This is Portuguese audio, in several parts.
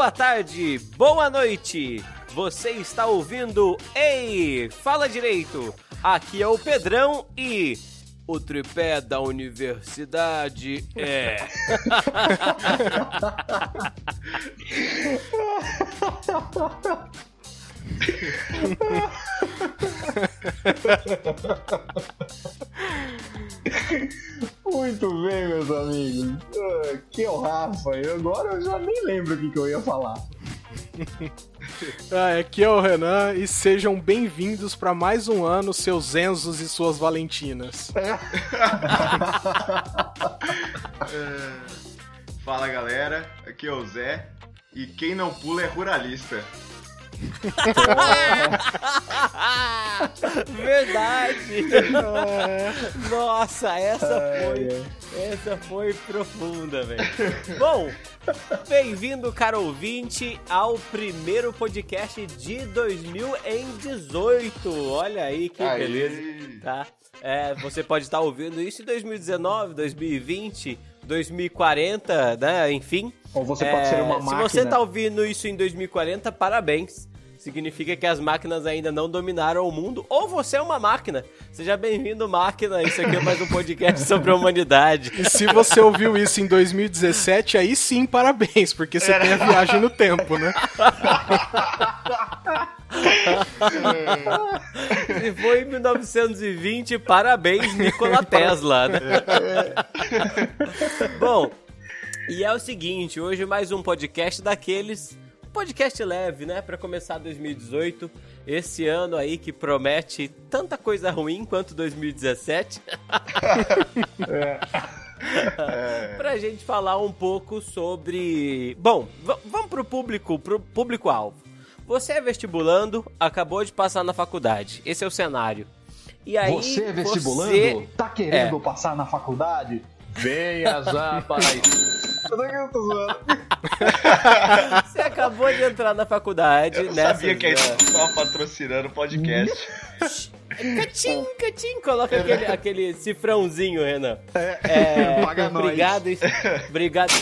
boa tarde, boa noite. Você está ouvindo Ei, fala direito. Aqui é o Pedrão e o tripé da universidade é. Muito bem, meus amigos. Ah, Que é o Rafa. E agora eu já nem lembro o que, que eu ia falar. Ah, aqui é o Renan e sejam bem-vindos para mais um ano, seus Enzos e suas Valentinas. Fala galera, aqui é o Zé e quem não pula é ruralista. Verdade! Nossa, essa foi. Essa foi profunda, velho. Bom, bem-vindo, caro ouvinte, ao primeiro podcast de 2018. Olha aí que beleza, tá? É, você pode estar ouvindo isso em 2019, 2020, 2040, né? Enfim. Ou você pode ser uma Se máquina. você tá ouvindo isso em 2040, parabéns. Significa que as máquinas ainda não dominaram o mundo, ou você é uma máquina. Seja bem-vindo, máquina. Isso aqui é mais um podcast sobre a humanidade. E se você ouviu isso em 2017, aí sim, parabéns, porque você tem a viagem no tempo, né? Se foi em 1920, parabéns, Nikola Tesla, né? Bom, e é o seguinte, hoje mais um podcast daqueles podcast leve, né, Pra começar 2018, esse ano aí que promete tanta coisa ruim quanto 2017. pra gente falar um pouco sobre, bom, vamos pro público, pro público alvo. Você é vestibulando, acabou de passar na faculdade. Esse é o cenário. E aí, Você é vestibulando? você- Tá querendo É. passar na faculdade? Venha já para Eu eu tô zoando. Você acabou de entrar na faculdade, Eu não né? sabia que a gente tava patrocinando o podcast. Catim, catim, coloca aquele, aquele cifrãozinho, Renan. É, Paga nós. obrigado, obrigado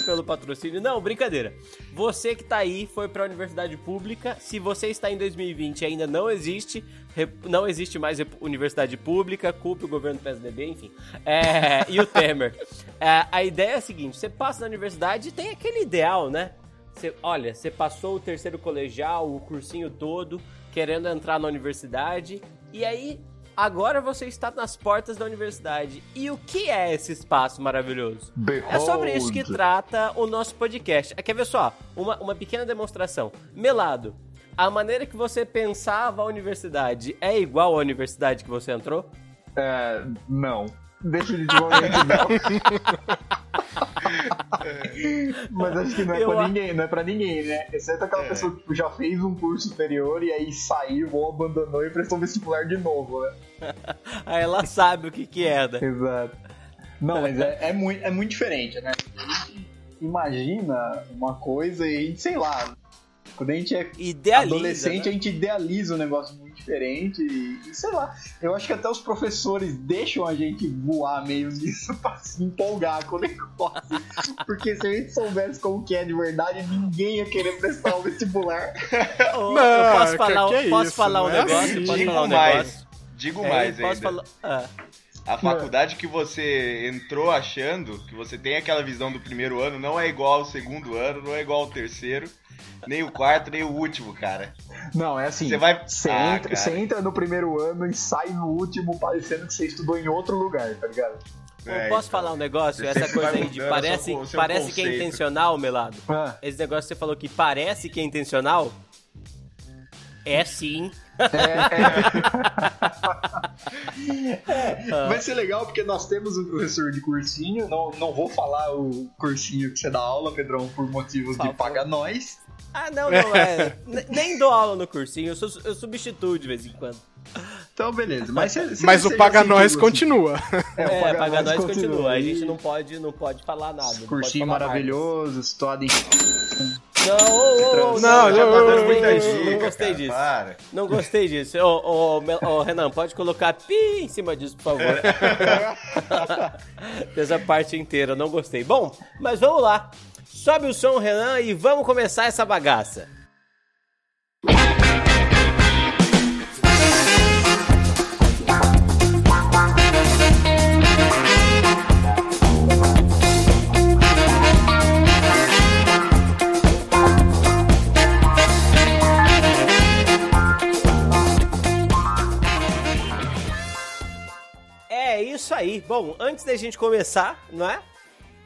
pelo patrocínio. Não, brincadeira. Você que tá aí, foi pra universidade pública. Se você está em 2020 e ainda não existe, não existe mais universidade pública, culpe o governo do PSDB, enfim. É, e o Temer. É, a ideia é a seguinte: você passa na universidade e tem aquele ideal, né? Você, olha, você passou o terceiro colegial, o cursinho todo, querendo entrar na universidade, e aí agora você está nas portas da universidade. E o que é esse espaço maravilhoso? É sobre isso que Behold. trata o nosso podcast. É, Quer ver só? Uma, uma pequena demonstração. Melado, a maneira que você pensava a universidade é igual à universidade que você entrou? É, não. Definitivamente não. Mas acho que não é Eu pra a- ninguém, não é pra ninguém, né? Exceto aquela É. pessoa que tipo, já fez um curso superior e aí saiu ou abandonou e prestou vestibular de novo, né? Aí ela sabe o que que é, né? Exato. Não, mas é, é, muito, é muito diferente, né? A gente imagina uma coisa e a gente, sei lá, quando a gente é Idealiza, adolescente, né? a gente idealiza um negócio muito diferente e, e sei lá. Eu acho que até os professores deixam a gente voar meio nisso pra se empolgar com o negócio. Porque se a gente soubesse como que é de verdade, ninguém ia querer prestar o vestibular. Não, eu posso que- falar, que é posso isso, falar um é negócio? assim. Posso Digo falar um mais, negócio? digo É, mais posso ainda. falar... Ah. A faculdade que você entrou achando que você tem aquela visão do primeiro ano não é igual ao segundo ano, não é igual ao terceiro, nem o quarto, nem o último, cara. Não, é assim. Você vai- Você, Ah, entra, você entra no primeiro ano e sai no último parecendo que você estudou em outro lugar, tá ligado? Eu É, posso então. falar um negócio? Essa coisa aí de parece, parece que é intencional, Melado. Ah, Esse negócio que você falou que parece que é intencional. É sim. Vai ser legal porque nós temos um professor de cursinho. Não, não vou falar o cursinho que você dá aula, Pedrão, por motivos Fala, de paga nós. Ah, não, não é. Nem dou aula no cursinho, eu, sou, eu substituo de vez em quando. Então, beleza. Mas, você- você- Mas o Paga Nós assim? continua. É, o É, Paga pagar Nós nós continua. A gente não pode, não pode falar nada. não pode Cursinho falar maravilhoso, em. Não, ô, ô, Não, não, já tá não, não, muita não, gostei disso. Não gostei disso. Ô, Renan, pode colocar pi em cima disso, por favor. Dessa parte inteira, não gostei. Bom, mas vamos lá. Sobe o som, Renan, e vamos começar essa bagaça. É isso aí. Bom, antes da gente começar, não é?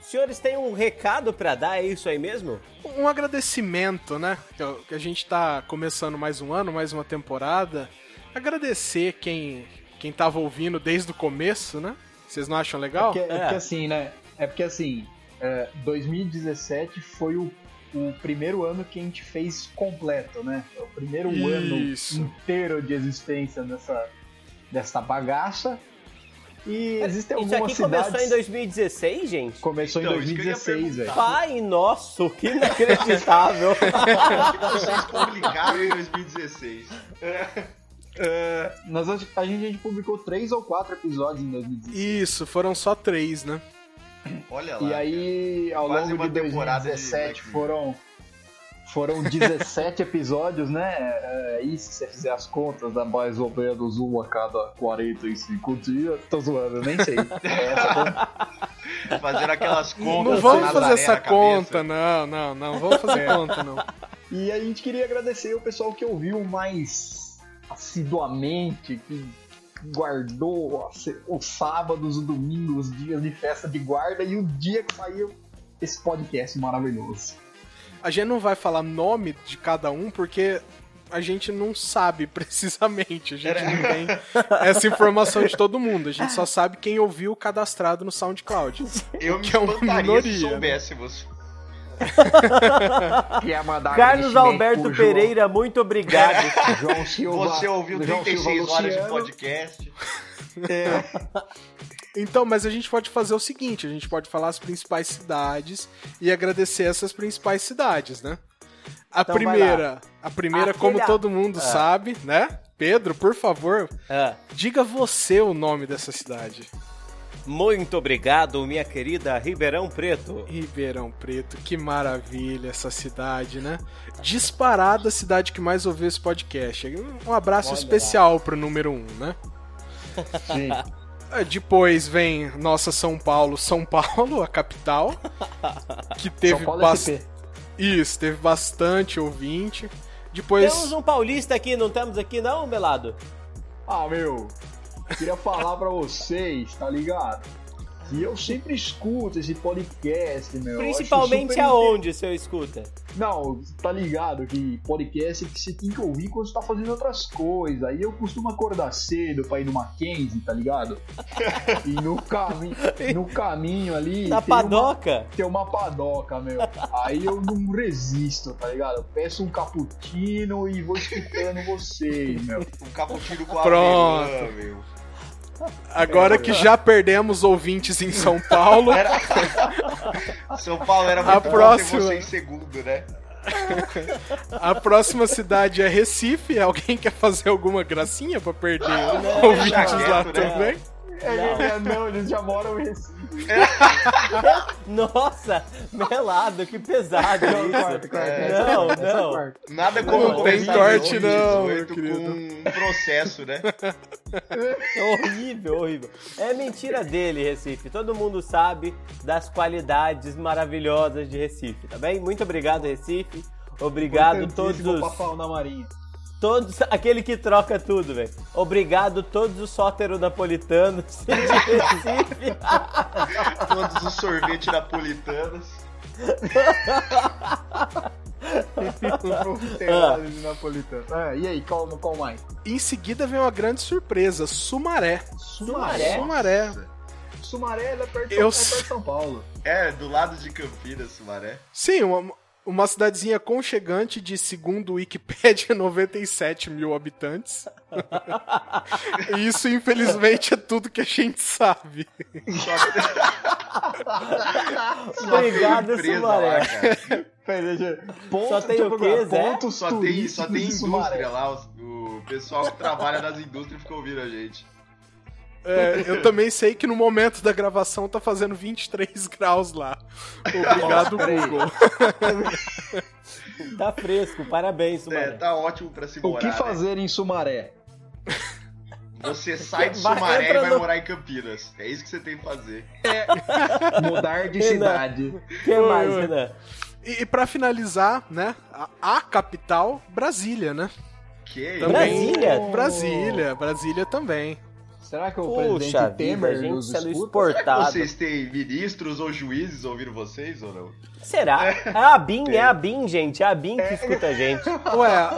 Os senhores têm um recado pra dar, é isso aí mesmo? Um agradecimento, né? Que- Que a gente tá começando mais um ano, mais uma temporada. Agradecer quem, quem tava ouvindo desde o começo, né? Vocês não acham legal? Porque, é É. porque assim, né? É porque assim, é, 2017 foi o, o primeiro ano que a gente fez completo, né? É O primeiro Isso. ano inteiro de existência dessa, dessa bagaça. E existem Isso algumas aqui começou cidades... em 2016, gente? Começou Então, em isso que eu ia 2016, velho. Pai nosso, que inacreditável. Vocês publicaram em 2016? Nós, a, gente, a gente publicou três ou quatro episódios em 2016. Isso, foram só três, né? Olha lá. E aí, ao Quase longo uma de temporada de 2017 Black Mirror. foram foram 17 episódios, né? É, e se você fizer as contas, dá mais ou menos um a cada 45 dias. Tô zoando, nem sei. É. Fazendo aquelas contas. Não vamos fazer essa conta, não, não, não. Vamos fazer conta, não. E a gente queria agradecer o pessoal que ouviu mais assiduamente, que guardou os sábados, os domingos, os dias de festa de guarda e o dia que saiu esse podcast maravilhoso. A gente não vai falar nome de cada um porque a gente não sabe precisamente. A gente não tem essa informação de todo mundo. A gente só sabe quem ouviu cadastrado no SoundCloud. Eu me Que é uma minoria, se né? soubéssemos. Quer mandar Carlos Alberto pro João- Pereira, muito obrigado. João Silva. Você ouviu João 36 Silva horas de podcast. Então, mas a gente pode fazer o seguinte: a gente pode falar as principais cidades e agradecer essas principais cidades, né? A Então primeira, a primeira, Aquele como todo mundo Ah. sabe, né? Pedro, por favor, Ah, diga você o nome dessa cidade. muito obrigado, minha querida Ribeirão Preto. Ribeirão Preto, que maravilha essa cidade, né? Disparada a cidade que mais ouviu esse podcast. Um abraço Olha especial pro número um, né? Sim. É, Depois vem nossa São Paulo, São Paulo, a capital, que teve São Paulo bas- SP. isso, teve bastante ouvinte. Depois Temos um paulista aqui, não temos aqui não, Belado? Ah, meu, queria falar pra vocês, tá ligado? Que eu sempre escuto esse podcast, meu. Principalmente aonde, seu escuta? Não, tá ligado que podcast é que você tem que ouvir quando você tá fazendo outras coisas. Aí eu costumo acordar cedo pra ir no Mackenzie, tá ligado? E no, cami no caminho ali. Na tem uma- padoca? tem uma padoca, meu. Aí eu não resisto, tá ligado? Eu peço um cappuccino e vou escutando vocês, meu. Um cappuccino com Pronto. avelã, meu. Agora que já perdemos ouvintes em São Paulo, São Paulo era A muito bom ter próxima. você em segundo, né? a próxima cidade é Recife. Alguém quer fazer alguma gracinha pra perder ouvintes lá né? também? É, não, eles já moram em Recife. Nossa, melado, que pesado Não, isso. corta, corta, É. Não, essa não. Nada como Não tem corte, 2018 não, meu com um processo, né? horrível, horrível. É mentira dele, Recife. Todo mundo sabe das qualidades maravilhosas de Recife, tá bem? Muito obrigado, Recife. Obrigado todos Importantíssimo pra os, fauna marinha. Todos aquele que troca tudo, velho. Obrigado todos os sótero-napolitanos de Recife. Todos os sorvetes napolitanos. De napolitano. É, e aí, qual, qual mais? Em seguida vem uma grande surpresa: Sumaré. Sumaré? Sumaré. Sumaré ela é perto, Eu é perto de São Paulo. É, do lado de Campinas, Sumaré. Sim, uma, uma cidadezinha conchegante de, segundo Wikipedia, 97 mil habitantes. e isso, infelizmente, é tudo que a gente sabe. Obrigado, Sumaré. ponto, Só tem o quê. Zé? Pontos Só tem, só tem indústria lá. o pessoal que trabalha nas indústrias fica ouvindo a gente. É, eu também sei que no momento da gravação tá fazendo 23 graus lá. Obrigado, Google. Tá fresco, parabéns, É, Sumaré. tá ótimo pra se O morar. que né? fazer em Sumaré? Você sai de Vai Sumaré e entra vai no- morar em Campinas. É isso que você tem que fazer. Mudar de Renan. cidade. O que Oi, mais. Renan? E, e pra finalizar, né, a, a capital, Brasília, né? Que Também- Brasília? Brasília, Brasília também. Será que o Puxa presidente vida, a Temer gente nos sendo escuta? Será que exportado. vocês têm ministros ou juízes ouvindo vocês ou não? Será? É a BIM, é a BIM, gente. É a BIM que escuta a gente. Ué.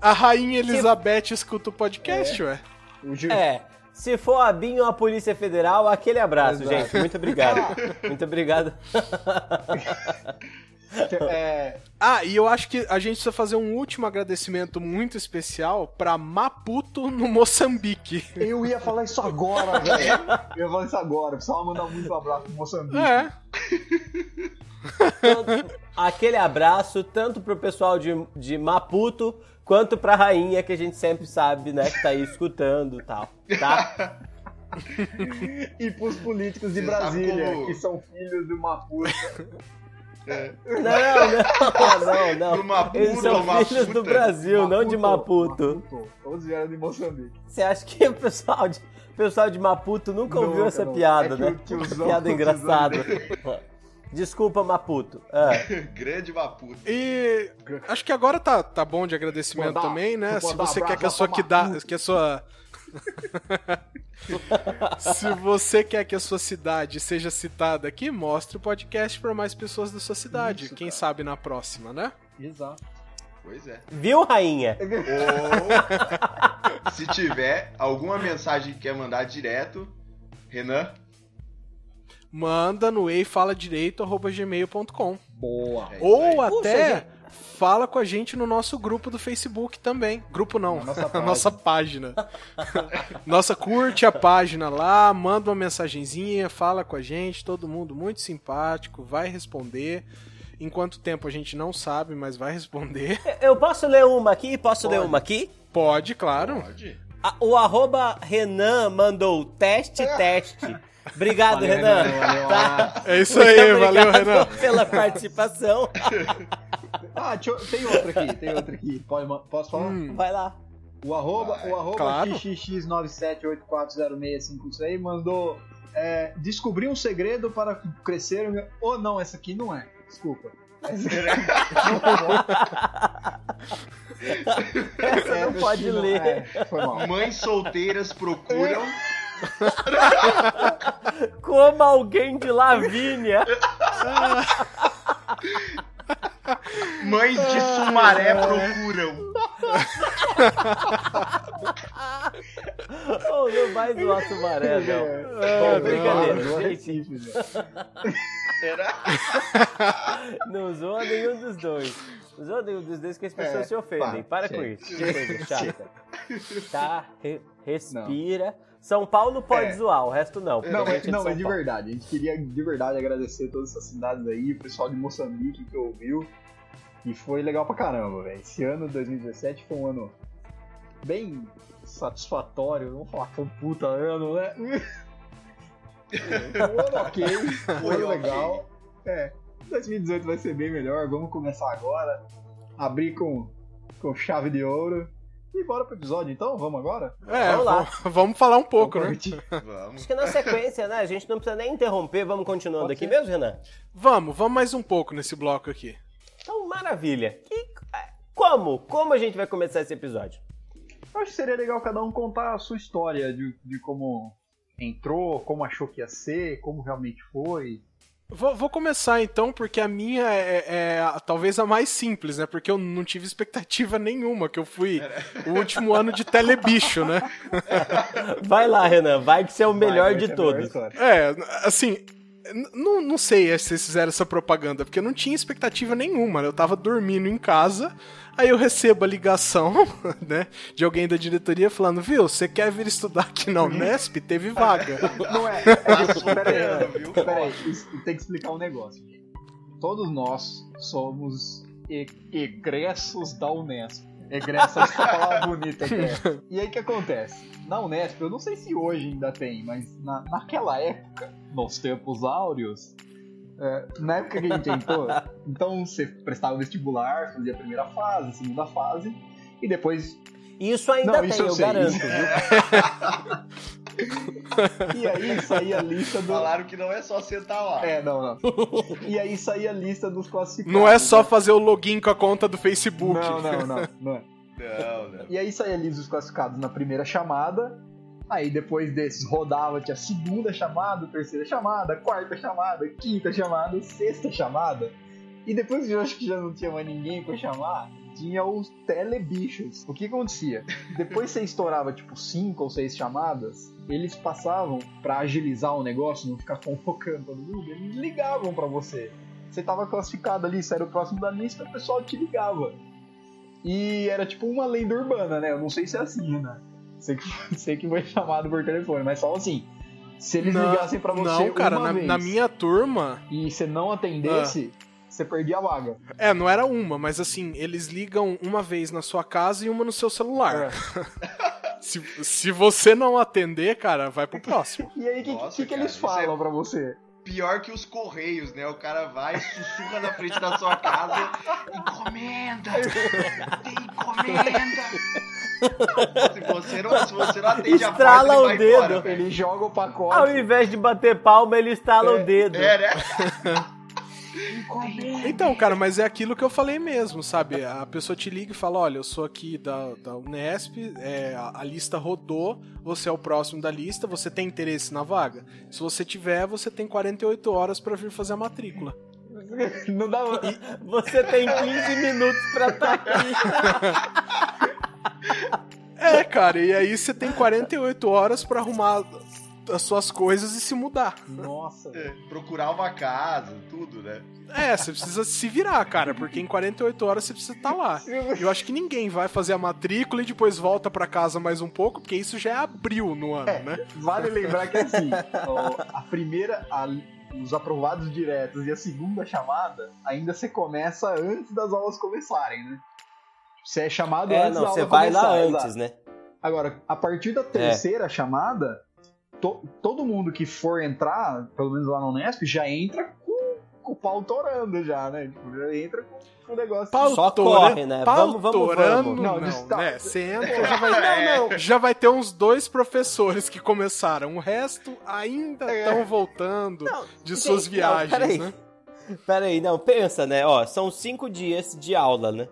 a rainha Elizabeth escuta o podcast, ué. O ju- É. Se for a BIM ou a Polícia Federal, aquele abraço, Exato. gente. Muito obrigado. Muito obrigado. é, Ah, e eu acho que a gente precisa fazer um último agradecimento muito especial pra Maputo, no Moçambique. eu ia falar isso agora, velho. Eu ia falar isso agora. Precisava mandar muito abraço pro Moçambique. É. Tanto- aquele abraço tanto pro pessoal de, de Maputo quanto pra rainha que a gente sempre sabe, né, que tá aí escutando e tal, tá? E pros políticos de Brasília, que são filhos de uma puta. Não, não, não, não. Do Maputo, Eles são Maputa. filhos do Brasil, não de Maputo. Todos vieram de Moçambique. Você acha que o pessoal de, o pessoal de Maputo nunca ouviu Nunca, essa não. piada, É que né? tiozão- piada engraçada. Desculpa, Maputo. Ah, Grande Maputo. E acho que agora tá, tá bom de agradecimento Mandar- também, né? Se você quer que a sua que dá, Maputo. que a sua Se você quer que a sua cidade seja citada aqui, mostre o podcast para mais pessoas da sua cidade. Isso, Quem cara. sabe na próxima, né? Exato. Pois é. viu, rainha? Ou, se tiver alguma mensagem que quer mandar direto, Renan, Manda no eifaladireito@gmail.com. Boa. É Ou aí. Puxa, até gente. Fala com a gente no nosso grupo do Facebook também. Grupo não, Na nossa página. nossa página. nossa, curte a página lá, manda uma mensagenzinha, fala com a gente, todo mundo muito simpático, vai responder. Em quanto tempo a gente não sabe, mas vai responder. Eu posso ler uma aqui? Posso ler Pode. uma aqui? Pode, claro. pode. A- O arroba Renan mandou teste, teste. Obrigado, Valeu, Renan. Renan, valeu, Tá? É isso Muito aí, valeu, obrigado Renan. pela participação. Ah, eu- tem outra aqui, tem outra aqui. Posso falar? Hum, Vai lá. O arroba, Vai. o arroba Claro. xxx97840656 mandou é, descobrir um segredo para crescer. um- Ou não, essa aqui não é. Desculpa. Essa, Essa não essa pode não- ler. é, foi mal. Mães solteiras procuram. Como alguém de Lavínia. Mães de Sumaré procuram. Oh, não vai zoar Sumaré, não. É, Ah, brincadeira, zoa gente. Recife, velho. Será? Não zoa nenhum dos dois. Não zoa nenhum dos dois que as pessoas É, se ofendem. pá, Para com isso. Que coisa chata. Tá? Re- respira. São Paulo pode É. zoar, o resto não. Não, é, de não, São é de Paulo. verdade. A gente queria de verdade agradecer todas essas cidades aí, o pessoal de Moçambique que ouviu. E foi legal pra caramba, velho. Esse ano, 2017, foi um ano bem satisfatório. Vamos falar foi um puta ano, né? um ano ok, um Foi ano legal. É, 2018 vai ser bem melhor. Vamos começar agora. Abrir com, com chave de ouro. E bora pro episódio então? Vamos agora? É, Vamos lá. vamos, falar um pouco, Vamos né? Vamos. Acho que na sequência, né? A gente não precisa nem interromper, vamos continuando Pode aqui ser. mesmo, Renan? Vamos, vamos mais um pouco nesse bloco aqui. Então, maravilha. E, é, como? Como a gente vai começar esse episódio? Eu acho que seria legal cada um contar a sua história de, de como entrou, como achou que ia ser, como realmente foi. Vou, vou começar então, porque a minha é, é a- talvez a mais simples, né? Porque eu não tive expectativa nenhuma, que eu fui o último ano de telebicho, né? Vai lá, Renan. Vai que você é o melhor Vai, de melhor todos. É, assim, não, não sei se vocês fizeram essa propaganda, porque eu não tinha expectativa nenhuma, né? Eu tava dormindo em casa, aí eu recebo a ligação, né, de alguém da diretoria falando, viu, você quer vir estudar aqui na Unesp? Teve vaga. Não é. é que, Assunto, pera aí, viu? pera aí, isso- tem que explicar um negócio. Todos nós somos e- egressos da Unesp. Egressa, essa palavra bonita que é. E aí o que acontece? Na Unesp, eu não sei se hoje ainda tem, mas na, naquela época, nos tempos áureos, é, na época que a gente entrou, então você prestava o vestibular, fazia a primeira fase, a segunda fase, e depois. Isso ainda Não, tem, isso eu eu, garanto, viu? E aí saía a lista do. Falaram que não é só sentar lá. É, não, não. E aí saía a lista dos classificados. Não é só né? fazer o login com a conta do Facebook. Não, não, não, não é. Não, não. E aí saía ali os classificados na primeira chamada. Aí depois desses rodava, tinha segunda chamada, terceira chamada, quarta chamada, quinta chamada, sexta chamada. E depois eu acho que já não tinha mais ninguém pra chamar, tinha os telebichos. O que acontecia? Depois você estourava tipo cinco ou seis chamadas, eles passavam pra agilizar o negócio, não ficar convocando todo mundo, eles ligavam pra você. Você tava classificado ali, você era o próximo da lista, o pessoal te ligava. E era tipo uma lenda urbana, né? Eu não sei se é assim, né? Sei que, sei que foi chamado por telefone, mas só assim. Se eles Não, ligassem pra você não, cara, uma na, vez na minha turma. e você não atendesse, você perdia a vaga. É, não era uma, mas assim, eles ligam uma vez na sua casa e uma no seu celular. Se, se você não atender, cara, vai pro próximo. E aí, o que, que, que eles isso falam é- pra você? Pior que os correios, né? O cara vai, sussurra na frente da sua casa. Encomenda! Tem encomenda! Se você não, se você não atende a Estrala porta, o ele vai dedo. embora. Ele joga o pacote. Ao invés de bater palma, ele estala o dedo. É, né? Então, cara, mas é aquilo que eu falei mesmo, sabe? A pessoa te liga e fala: olha, eu sou aqui da, da Unesp, é, a, a lista rodou, você é o próximo da lista, você tem interesse na vaga? Se você tiver, você tem 48 horas pra vir fazer a matrícula. Não dá. Você tem 15 minutos pra estar aqui. É, cara, e aí você tem 48 horas pra arrumar as suas coisas e se mudar. Nossa. É, Procurar uma casa, tudo, né? É, você precisa se virar, cara, porque em 48 horas você precisa estar lá. Eu acho que ninguém vai fazer a matrícula e depois volta pra casa mais um pouco, porque isso já é abril no ano, né? Vale lembrar que assim, a primeira, a- os aprovados diretos e a segunda chamada, ainda você começa antes das aulas começarem, né? Você é chamado É, antes não, da você aula vai lá começar, antes, exato. né? Agora, a partir da terceira chamada, to- todo mundo que for entrar, pelo menos lá no Unesp, já entra com, com o pau torando já, né? Tipo, já entra com, o negócio. Pau Só tora- corre, né? pau Vamos, vamos, torando, vamos. Não, Não, desta- né? Você entra, já vai, Não, não. já vai ter uns dois professores que começaram. O resto ainda É. estão voltando Não, de gente, suas não, viagens, peraí. né? Pera aí, não, pensa, né? Ó, são cinco dias de aula, né?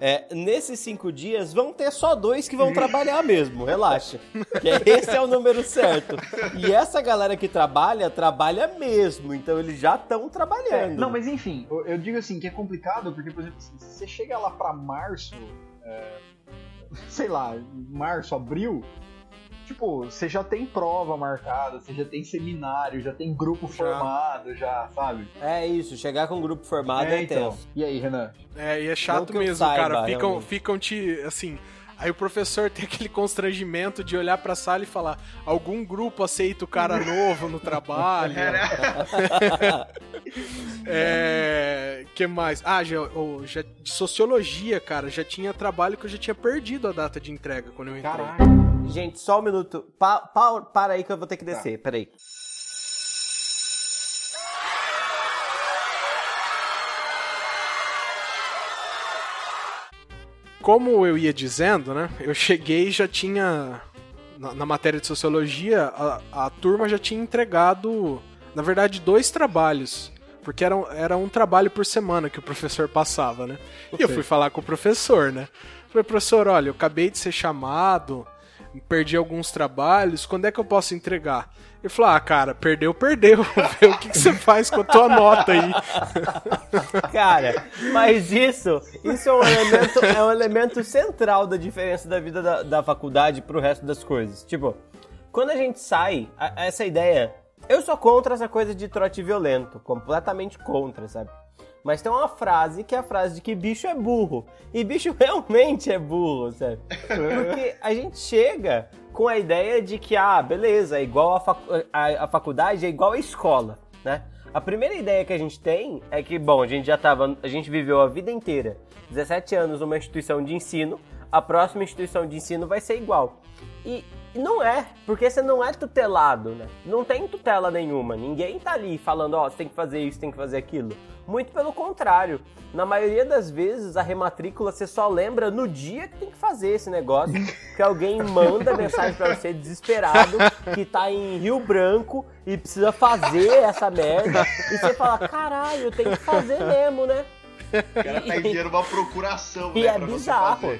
É, nesses cinco dias vão ter só dois que vão trabalhar mesmo, relaxa. É- esse é o número certo. E essa galera que trabalha, trabalha mesmo. Então eles já estão É, trabalhando. não, mas enfim, eu, eu digo assim que é complicado porque, por exemplo, assim, se você chega lá pra março, é, sei lá, março, abril, tipo, você já tem prova marcada, você já tem seminário, já tem grupo Já. formado, já, sabe? É isso, chegar com um grupo formado é, então. tenso. E aí, Renan? É, e é chato mesmo, saiba, cara. Ficam, realmente. ficam te, assim... Aí o professor tem aquele constrangimento de olhar pra sala e falar algum grupo aceita o cara novo no trabalho. É. que mais? Ah, já, já- de sociologia, cara, já tinha trabalho que eu já tinha perdido a data de entrega quando eu entrei. Gente, só um minuto. Pa, pa- para aí que eu vou ter que descer, peraí. Como eu ia dizendo, né? Eu cheguei e já tinha. Na, na matéria de sociologia, a, a turma já tinha entregado, na verdade, dois trabalhos. Porque era, um- era um trabalho por semana que o professor passava, né? E eu fui falar com o professor, né? Falei, professor, olha, eu acabei de ser chamado, perdi alguns trabalhos, quando é que eu posso entregar? Ele falou, ah, cara, perdeu, perdeu. O que, que você faz com a tua nota aí. Cara, mas isso, isso é um elemento, é um elemento central da diferença da vida da, da faculdade pro resto das coisas. Tipo, quando a gente sai, a- essa ideia. Eu sou contra essa coisa de trote violento, completamente contra, sabe? Mas tem uma frase que é a frase de que bicho é burro. E bicho realmente é burro, sabe? Porque a gente chega com a ideia de que, ah, beleza, é igual a, facu- a, a faculdade, é igual a escola, né? A primeira ideia que a gente tem é que, bom, a gente já tava. A gente viveu a vida inteira, 17 anos numa instituição de ensino, a próxima instituição de ensino vai ser igual. E não é, porque você não é tutelado, né? Não tem tutela nenhuma. Ninguém tá ali falando, ó, oh, você tem que fazer isso, tem que fazer aquilo. Muito pelo contrário. Na maioria das vezes, a rematrícula você só lembra no dia que tem que fazer esse negócio. Que alguém manda mensagem para você desesperado, que tá em Rio Branco e precisa fazer essa merda. E você fala, caralho, eu tenho que fazer mesmo, né? O cara tá enviando uma procuração, e né, é bizarro.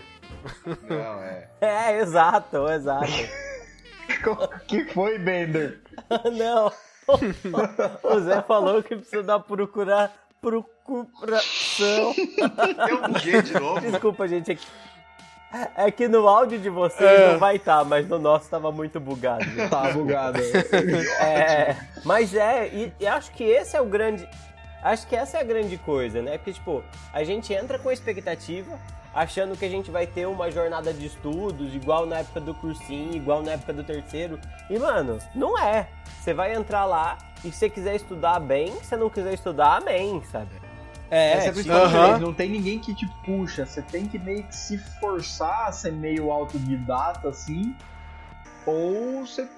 Não, é. É, exato, exato. que foi, Bender? Não. O Zé falou que precisa dar procurar procuração. Eu buguei de novo. Desculpa, gente. É que, é que no áudio de vocês é. não vai estar, tá, mas no nosso tava muito bugado. Tá bugado. É, mas é, e, e acho que esse é o grande. Acho que essa é a grande coisa, né? Porque, tipo, a gente entra com expectativa, achando que a gente vai ter uma jornada de estudos igual na época do cursinho, igual na época do terceiro. E, mano, não é. Você vai entrar lá e se você quiser estudar bem, se não quiser estudar, amém, sabe? É, Essa é tipo, uh -huh. não tem ninguém que te puxa, você tem que meio que se forçar a ser meio autodidata assim, ou você,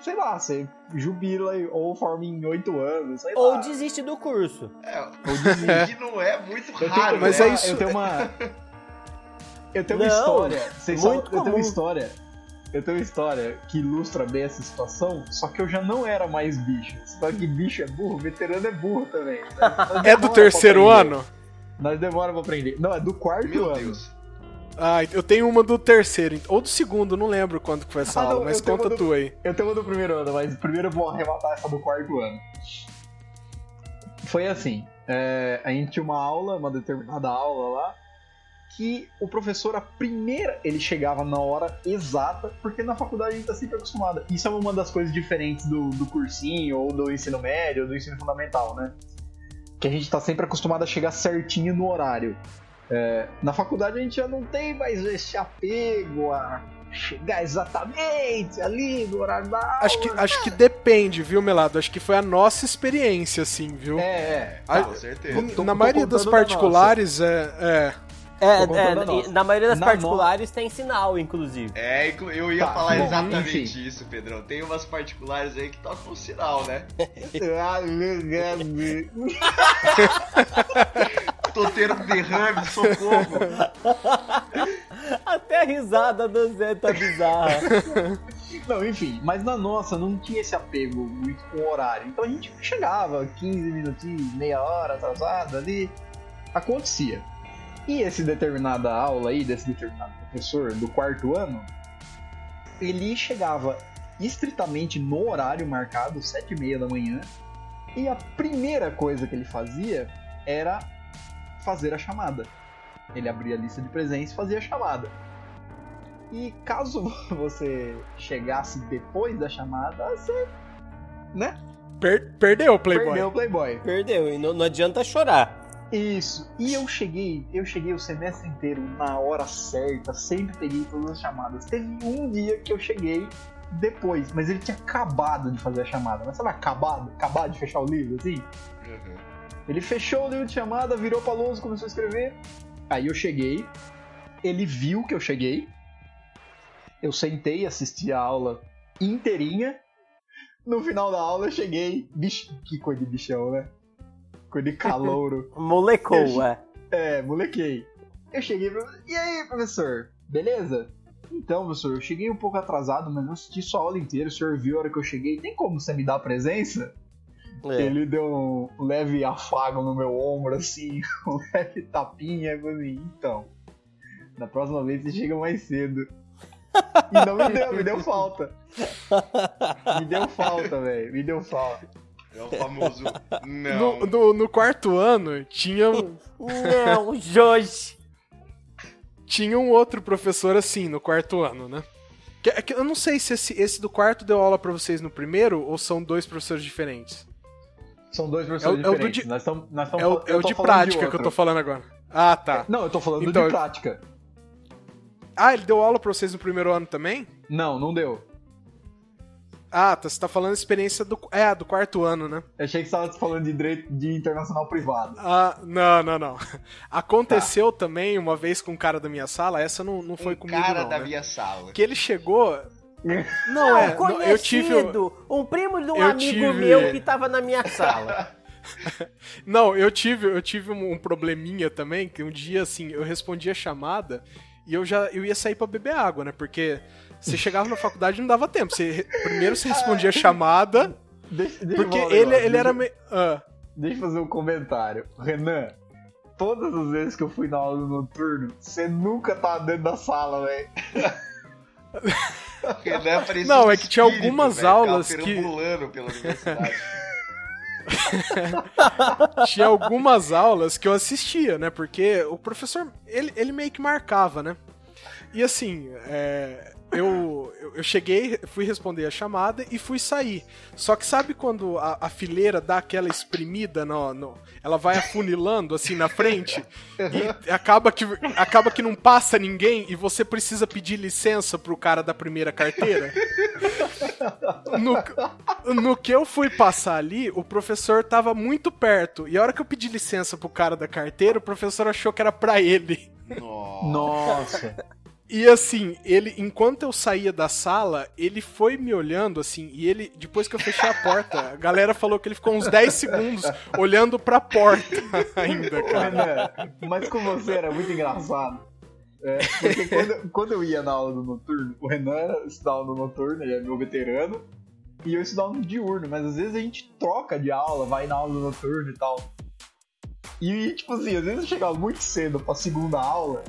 sei lá, você jubila ou forma em oito anos, sei ou lá. desiste do curso. É, ou desiste. que não é muito raro, tenho, Mas né? é isso. Eu tenho uma... Eu tenho uma história. Vocês muito só, eu tenho uma história. Eu tenho uma história que ilustra bem essa situação, só que eu já não era mais bicho. Só que bicho é burro, veterano é burro também. é do terceiro ano? Nós demora pra aprender. Não, é do quarto Meu ano. Deus. Ah, eu tenho uma do terceiro, ou do segundo, não lembro quando que foi essa ah, aula, não, mas conta do, tu aí. Eu tenho uma do primeiro ano, mas primeiro eu vou arrematar essa do quarto ano. Foi assim, é, a gente tinha uma aula, uma determinada aula lá, que o professor, a primeira, ele chegava na hora exata, porque na faculdade a gente tá sempre acostumado. Isso é uma das coisas diferentes do, do cursinho, ou do ensino médio, ou do ensino fundamental, né? Que a gente tá sempre acostumado a chegar certinho no horário. É, na faculdade a gente já não tem mais esse apego a chegar exatamente ali no horário da aula. Acho que, acho que depende, viu, Melado? Acho que foi a nossa experiência, assim, viu? É, é. A, com certeza. Na tô maioria das particulares, é, é é, é na maioria das na particulares no... tem sinal, inclusive. É, eu ia tá, falar bom, exatamente enfim. isso, Pedrão. Tem umas particulares aí que tocam sinal, né? Tô tendo derrame, socorro. Até a risada do Zé tá bizarra. Não, enfim, mas na nossa não tinha esse apego muito com o horário. Então a gente chegava 15 minutinhos, meia hora atrasado ali. Acontecia. E esse determinada aula aí, desse determinado professor do quarto ano, ele chegava estritamente no horário marcado, sete e meia da manhã, e a primeira coisa que ele fazia era fazer a chamada. Ele abria a lista de presença e fazia a chamada. E caso você chegasse depois da chamada, você. né? Per perdeu o Playboy. Perdeu o Playboy. Perdeu, e não, não adianta chorar. Isso. E eu cheguei, eu cheguei o semestre inteiro na hora certa, sempre peguei todas as chamadas. Teve um dia que eu cheguei depois, mas ele tinha acabado de fazer a chamada. Mas sabe acabado? Acabado de fechar o livro, assim? Uhum. Ele fechou o livro de chamada, virou pra lousa, começou a escrever. Aí eu cheguei, ele viu que eu cheguei. Eu sentei, assisti a aula inteirinha. No final da aula eu cheguei. Bicho, que coisa de bichão, né? De calouro. Molecou, é. É, molequei. Eu cheguei pra... E aí, professor? Beleza? Então, professor, eu cheguei um pouco atrasado, mas eu assisti sua aula inteira, o senhor viu a hora que eu cheguei. Tem como você me dar presença? É. Ele deu um leve afago no meu ombro, assim, um leve tapinha, assim, então. Na próxima vez você chega mais cedo. E não me deu, me deu falta. Me deu falta, velho. Me deu falta. É o famoso não. No, no, no quarto ano, tinha um... Não, Jorge! Tinha um outro professor assim, no quarto ano, né? Que, que, eu não sei se esse, esse do quarto deu aula para vocês no primeiro ou são dois professores diferentes. São dois professores é o, diferentes. É o, de, nós tamo, nós é o, é o de prática de que eu tô falando agora. Ah, tá. É, não, eu tô falando então, de prática. Ah, ele deu aula pra vocês no primeiro ano também? Não, não deu. Ah, tá, você tá falando experiência do. É, do quarto ano, né? Eu achei que você tava falando de direito de internacional privado. Ah, não, não, não. Aconteceu tá. também uma vez com um cara da minha sala, essa não, não foi um comigo. cara não, da né? minha sala. Que ele chegou. Não, é, não, eu tive. Um primo de um amigo tive... meu que tava na minha sala. não, eu tive, eu tive um probleminha também, que um dia assim, eu respondi a chamada e eu já eu ia sair para beber água, né? Porque você chegava na faculdade e não dava tempo. Você, primeiro você respondia a chamada. Deixa, deixa porque ele, ele deixa, era meio. Ah. Deixa eu fazer um comentário. Renan, todas as vezes que eu fui na aula noturno, você nunca tá dentro da sala, velho. Não, é que tinha algumas véio, aulas que. pela universidade. tinha algumas aulas que eu assistia, né? Porque o professor, ele, ele meio que marcava, né? E assim, é, eu, eu cheguei, fui responder a chamada e fui sair. Só que sabe quando a, a fileira dá aquela espremida, no, no, ela vai afunilando assim na frente e acaba que, acaba que não passa ninguém e você precisa pedir licença pro cara da primeira carteira? No, no que eu fui passar ali, o professor tava muito perto. E a hora que eu pedi licença pro cara da carteira, o professor achou que era pra ele. Nossa. E assim, ele, enquanto eu saía da sala, ele foi me olhando assim, e ele, depois que eu fechei a porta, a galera falou que ele ficou uns 10 segundos olhando pra porta ainda, cara. Renan, mas com você era muito engraçado. É, porque quando, quando, eu ia na aula do noturno, o Renan estudava no noturno, ele é meu veterano, e eu estudava no diurno, mas às vezes a gente troca de aula, vai na aula do noturno e tal. E, tipo assim, às vezes eu chegava muito cedo pra segunda aula,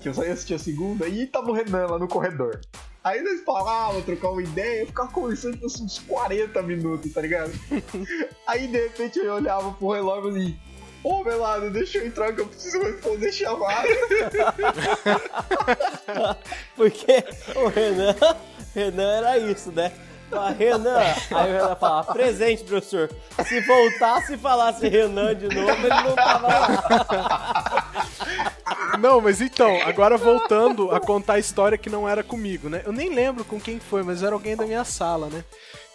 que eu só ia assistir a segunda, e tava o Renan lá no corredor. Aí nós falavam, trocavam ideia, eu ficava conversando por uns 40 minutos, tá ligado? Aí de repente eu olhava pro relógio e assim, ô Melado, deixa eu entrar que eu preciso responder chamada. Porque o Renan, Renan era isso, né? Ah, Renan, aí o Renan falava, presente, professor. Se voltasse e falasse Renan de novo, ele não tava lá. Não, mas então, agora voltando a contar a história que não era comigo, né? Eu nem lembro com quem foi, mas era alguém da minha sala, né?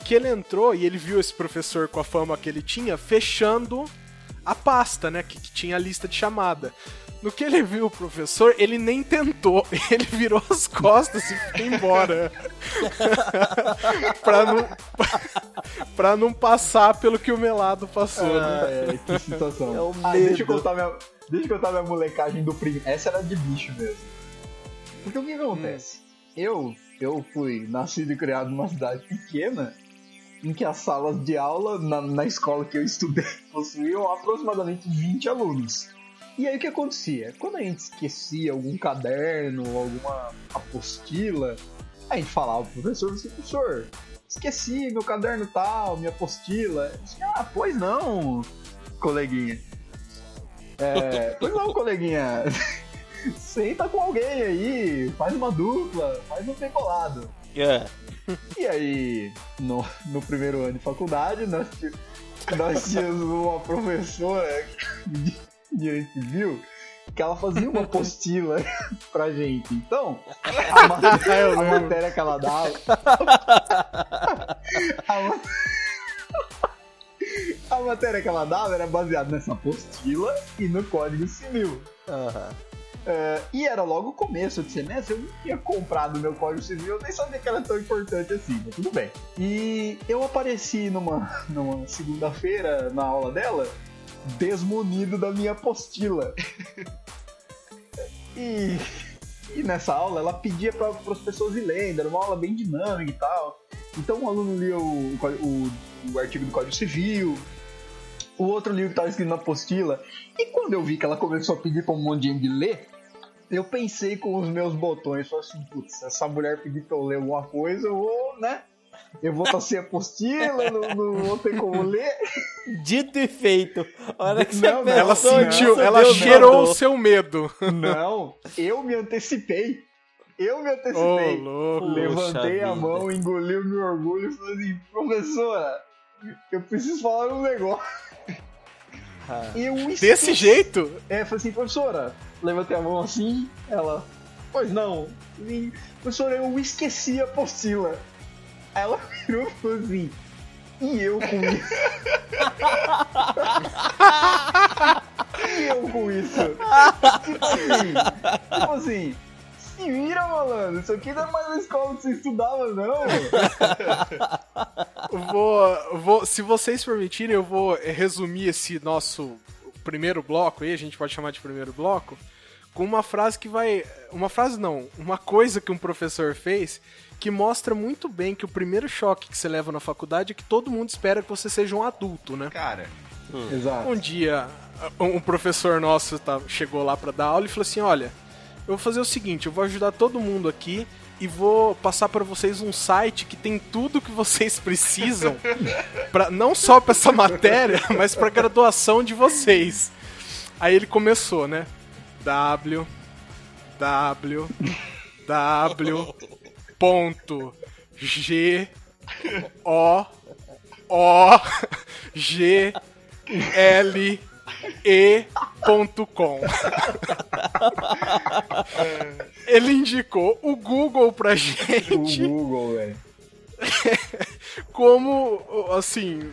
Que ele entrou e ele viu esse professor com a fama que ele tinha fechando a pasta, né? Que, que tinha a lista de chamada. No que ele viu o professor, ele nem tentou. Ele virou as costas e foi embora. pra, não, pra não passar pelo que o Melado passou. Ah, né? é, que situação. É o ah, medo. deixa eu contar minha, deixa eu contar minha molecagem do primo. Essa era de bicho mesmo. Porque o que acontece? Eu, eu fui nascido e criado numa cidade pequena em que as salas de aula na, na escola que eu estudei possuíam aproximadamente 20 alunos. E aí o que acontecia? Quando a gente esquecia algum caderno, alguma apostila, a gente falava pro professor, assim, professor, esqueci meu caderno tal, minha apostila. Disse, ah, pois não, coleguinha. É, pois não, coleguinha. Senta com alguém aí, faz uma dupla, faz um decolado. Yeah. E aí, no, no primeiro ano de faculdade, nós, nós tínhamos uma professora de direito civil que ela fazia uma apostila pra gente. Então, a matéria, a matéria que ela dava. A, a matéria que ela dava era baseada nessa apostila e no Código Civil. Aham. Uh, e era logo o começo de semestre, eu não tinha comprado meu código civil, eu nem sabia que era tão importante assim, mas tudo bem. E eu apareci numa, numa segunda-feira na aula dela, desmunido da minha apostila. e, e nessa aula ela pedia para as pessoas ir lendo, era uma aula bem dinâmica e tal. Então um aluno lia o, o, o artigo do Código Civil, o outro livro que estava escrito na apostila. E quando eu vi que ela começou a pedir para um monte de gente ler, eu pensei com os meus botões, falei assim, putz, se essa mulher pedir pra eu ler alguma coisa, eu vou, né? Eu vou estar sem apostila, não, não vou ter como ler. Dito e feito. A hora que Não, você não, Ela sentiu, ela cheirou o seu medo. Não, eu me antecipei. Eu me antecipei. louco. Levantei a mão, engoli o meu orgulho e falei assim, professora, eu preciso falar um negócio. Ah. Eu Desse jeito? É, falei assim, professora, levantei a mão assim, ela, pois não. E, professora, eu esqueci a apostila. ela virou e falou assim: e eu com isso? e eu com isso? Tipo assim, tipo assim, se vira, malandro. Isso aqui não é mais uma escola que você estudava, não. Vou, vou, se vocês permitirem, eu vou resumir esse nosso primeiro bloco aí, a gente pode chamar de primeiro bloco, com uma frase que vai. Uma frase não, uma coisa que um professor fez que mostra muito bem que o primeiro choque que você leva na faculdade é que todo mundo espera que você seja um adulto, né? Cara, Exato. Um dia, um professor nosso tá- chegou lá pra dar aula e falou assim: Olha, eu vou fazer o seguinte, eu vou ajudar todo mundo aqui e vou passar pra vocês um site que tem tudo que vocês precisam, pra, não só pra essa matéria, mas pra graduação de vocês. Aí ele começou, né? W, W, W, ponto, G, O, O, G, L, E.com. Ele indicou o Google pra O gente Google, velho. como, assim,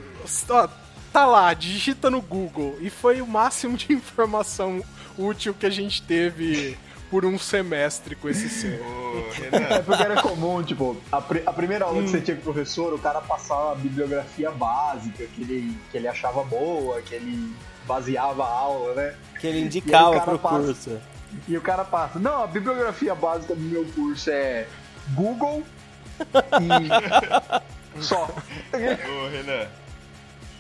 tá lá, digita no Google. E foi o máximo de informação útil que a gente teve por um semestre com esse ser. ô, É porque era comum, tipo, a, pri- a primeira aula que você tinha com o professor, o cara passava a bibliografia básica que ele, que ele achava boa, que ele baseava a aula, né? Que ele indicava pro passa- curso. E o cara passa, não, a bibliografia básica do meu curso é Google e só. ô, Renan.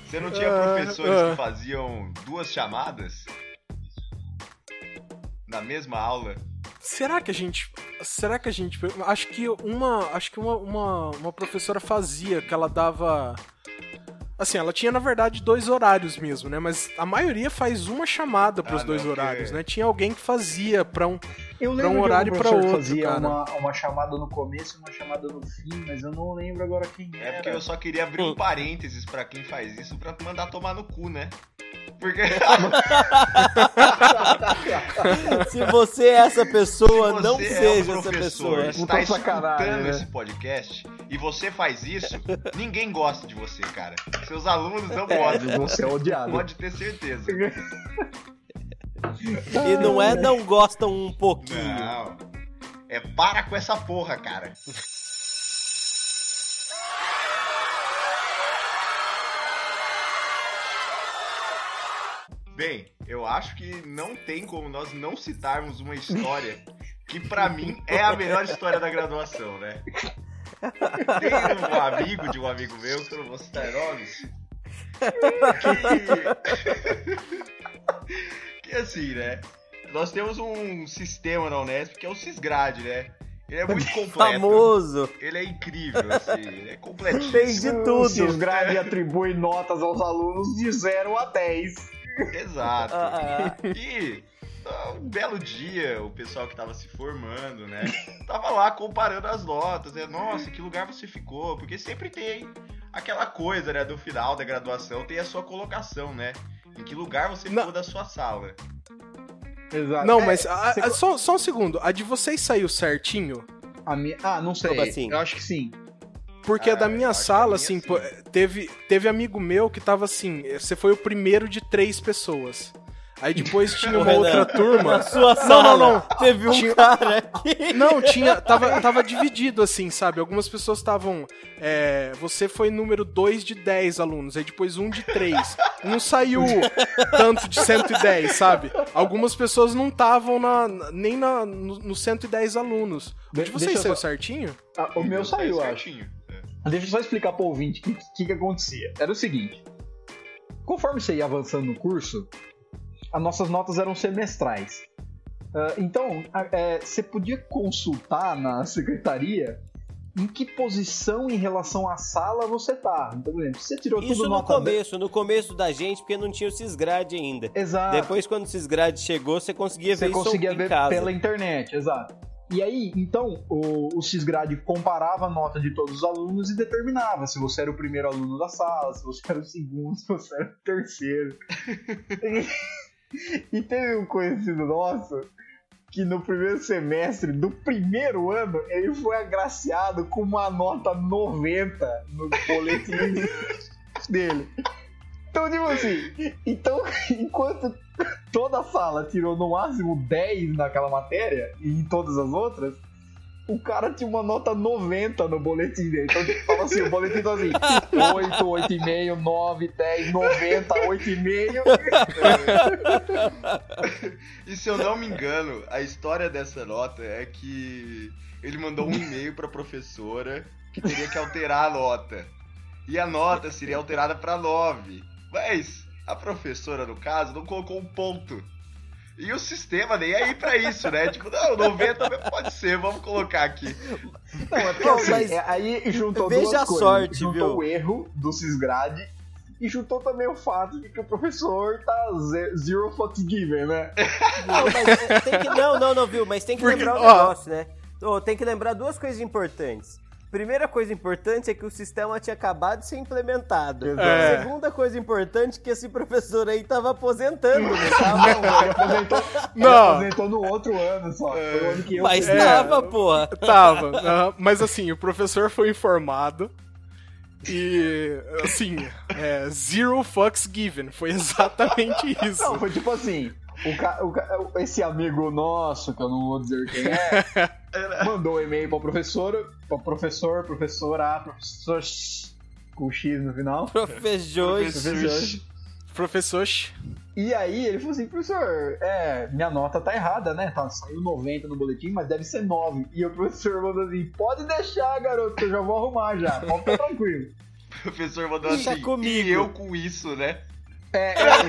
Você não tinha Ah, professores ah. que faziam duas chamadas? Na mesma aula? Será que a gente. Será que a gente. Acho que uma. Acho que uma, uma, uma professora fazia, que ela dava. Assim, ela tinha na verdade dois horários mesmo, né? Mas a maioria faz uma chamada pros Ah, dois não, horários, porque- né? Tinha alguém que fazia pra um. Eu Pra um lembro de horário algum e pra professor que outro, fazia cara. uma, uma chamada no começo e uma chamada no fim, mas eu não lembro agora quem É era. porque eu só queria abrir um parênteses pra quem faz isso pra mandar tomar no cu, né? Porque Se você é essa pessoa, se não você seja é um essa professor, pessoa. está escutando né? esse podcast e você faz isso, ninguém gosta de você, cara. Seus alunos não É, gostam. você é odiado. Pode ter certeza. E não é não gostam um pouquinho. Não. É para com essa porra, cara. Bem, eu acho que não tem como nós não citarmos uma história que pra mim é a melhor história da graduação, né? Tem um amigo de um amigo meu, que eu não vou citar nomes, que... que assim, né? Nós temos um sistema na Unesp que é o Cisgrade, né? Ele é muito completo. Famoso. Ele é incrível, assim, ele é completíssimo. Tem de O tudo. Cisgrade atribui notas aos alunos de 0 a 10. Exato. Ah, ah. E ah, um belo dia, o pessoal que tava se formando, né? Tava lá comparando as notas, né? Nossa, que lugar você ficou? Porque sempre tem aquela coisa, né? Do final da graduação, tem a sua colocação, né? Em que lugar você Não. ficou da sua sala. Exato. Não, É, mas. a- você- a- só, só um segundo. A de vocês saiu certinho? a minha... Ah, não sei. Assim? Eu acho que sim. Porque Ah, a da minha sala, minha assim, sim. teve, teve amigo meu que tava assim, você foi o primeiro de três pessoas. Aí depois tinha uma outra turma. Na sua Não, sala, não, não. teve um Tinha- cara aqui. Não, tinha. Tava, tava dividido, assim, sabe? Algumas pessoas estavam. é, você foi número 2 de 10 alunos, aí depois um de 3. Não saiu tanto de 110, sabe? Algumas pessoas não estavam na, nem na, no, no 110 alunos. De- de vocês saiu só- certinho? Ah, o meu saiu, eu acho. certinho. É. Deixa eu só explicar pro ouvinte o que, que, que acontecia. Era o seguinte: conforme você ia avançando no curso, as nossas notas eram semestrais. Ah, então, é, você podia consultar na secretaria em que posição em relação à sala você tá. Então, por exemplo, você tirou Isso tudo no nota começo, no começo da gente, porque não tinha o Cisgrade ainda. 10. Exato. Depois, quando o Cisgrade chegou, você conseguia Você ver isso conseguia em ver casa. pela internet, exato. E aí, então, o, o Cisgrade comparava a nota de todos os alunos e determinava se você era o primeiro aluno da sala, se você era o segundo, se você era o terceiro. e, teve um conhecido nosso que no primeiro semestre do primeiro ano ele foi agraciado com uma nota 90 no boletim dele. Então, tipo assim, então, enquanto toda a sala tirou no máximo 10 naquela matéria e em todas as outras, o cara tinha uma nota 90 no boletim dele. Então, tipo, fala assim, o boletim tá assim, 8, 8,5, 9, 10, 90, 8,5. E se eu não me engano, a história dessa nota é que ele mandou um e-mail pra professora que teria que alterar a nota. E a nota seria alterada pra 9. Mas a professora, no caso, não colocou um ponto. E o sistema nem aí pra isso, né? Tipo, não, 90 também pode ser, vamos colocar aqui. Não, é porque assim, mas é- aí juntou veja duas a coisas. sorte, juntou viu? o erro do Cisgrade e juntou também o fato de que o professor tá ze- zero fucks given, né? Não, mas é, tem que, não, não, não, viu? Mas tem que Porque, lembrar um ó. negócio, né? Tem que lembrar duas coisas importantes. Primeira coisa importante é que o sistema tinha acabado de ser implementado. É. Segunda coisa importante é que esse professor aí tava aposentando, né? Não, ele aposentou, ele Não. aposentou no outro ano só. O ano que eu Mas fui. É. tava, porra. Tava. aham. mas assim, o professor foi informado. E, assim, é, zero fucks given. Foi exatamente isso. Não, foi tipo assim. O ca- o ca- esse amigo nosso, que eu não vou dizer quem é, mandou um e-mail pra professora, pra professor, professora, professor com X no final. Professores. Professor. Professor. E aí ele falou assim, professor, é, minha nota tá errada, né? Tá, saiu 90 no boletim, mas deve ser 9. E o professor mandou assim, pode deixar, garoto, que eu já vou arrumar já. Pode ficar tranquilo. O professor mandou Deixa assim, comigo. e eu com isso, né? É, é.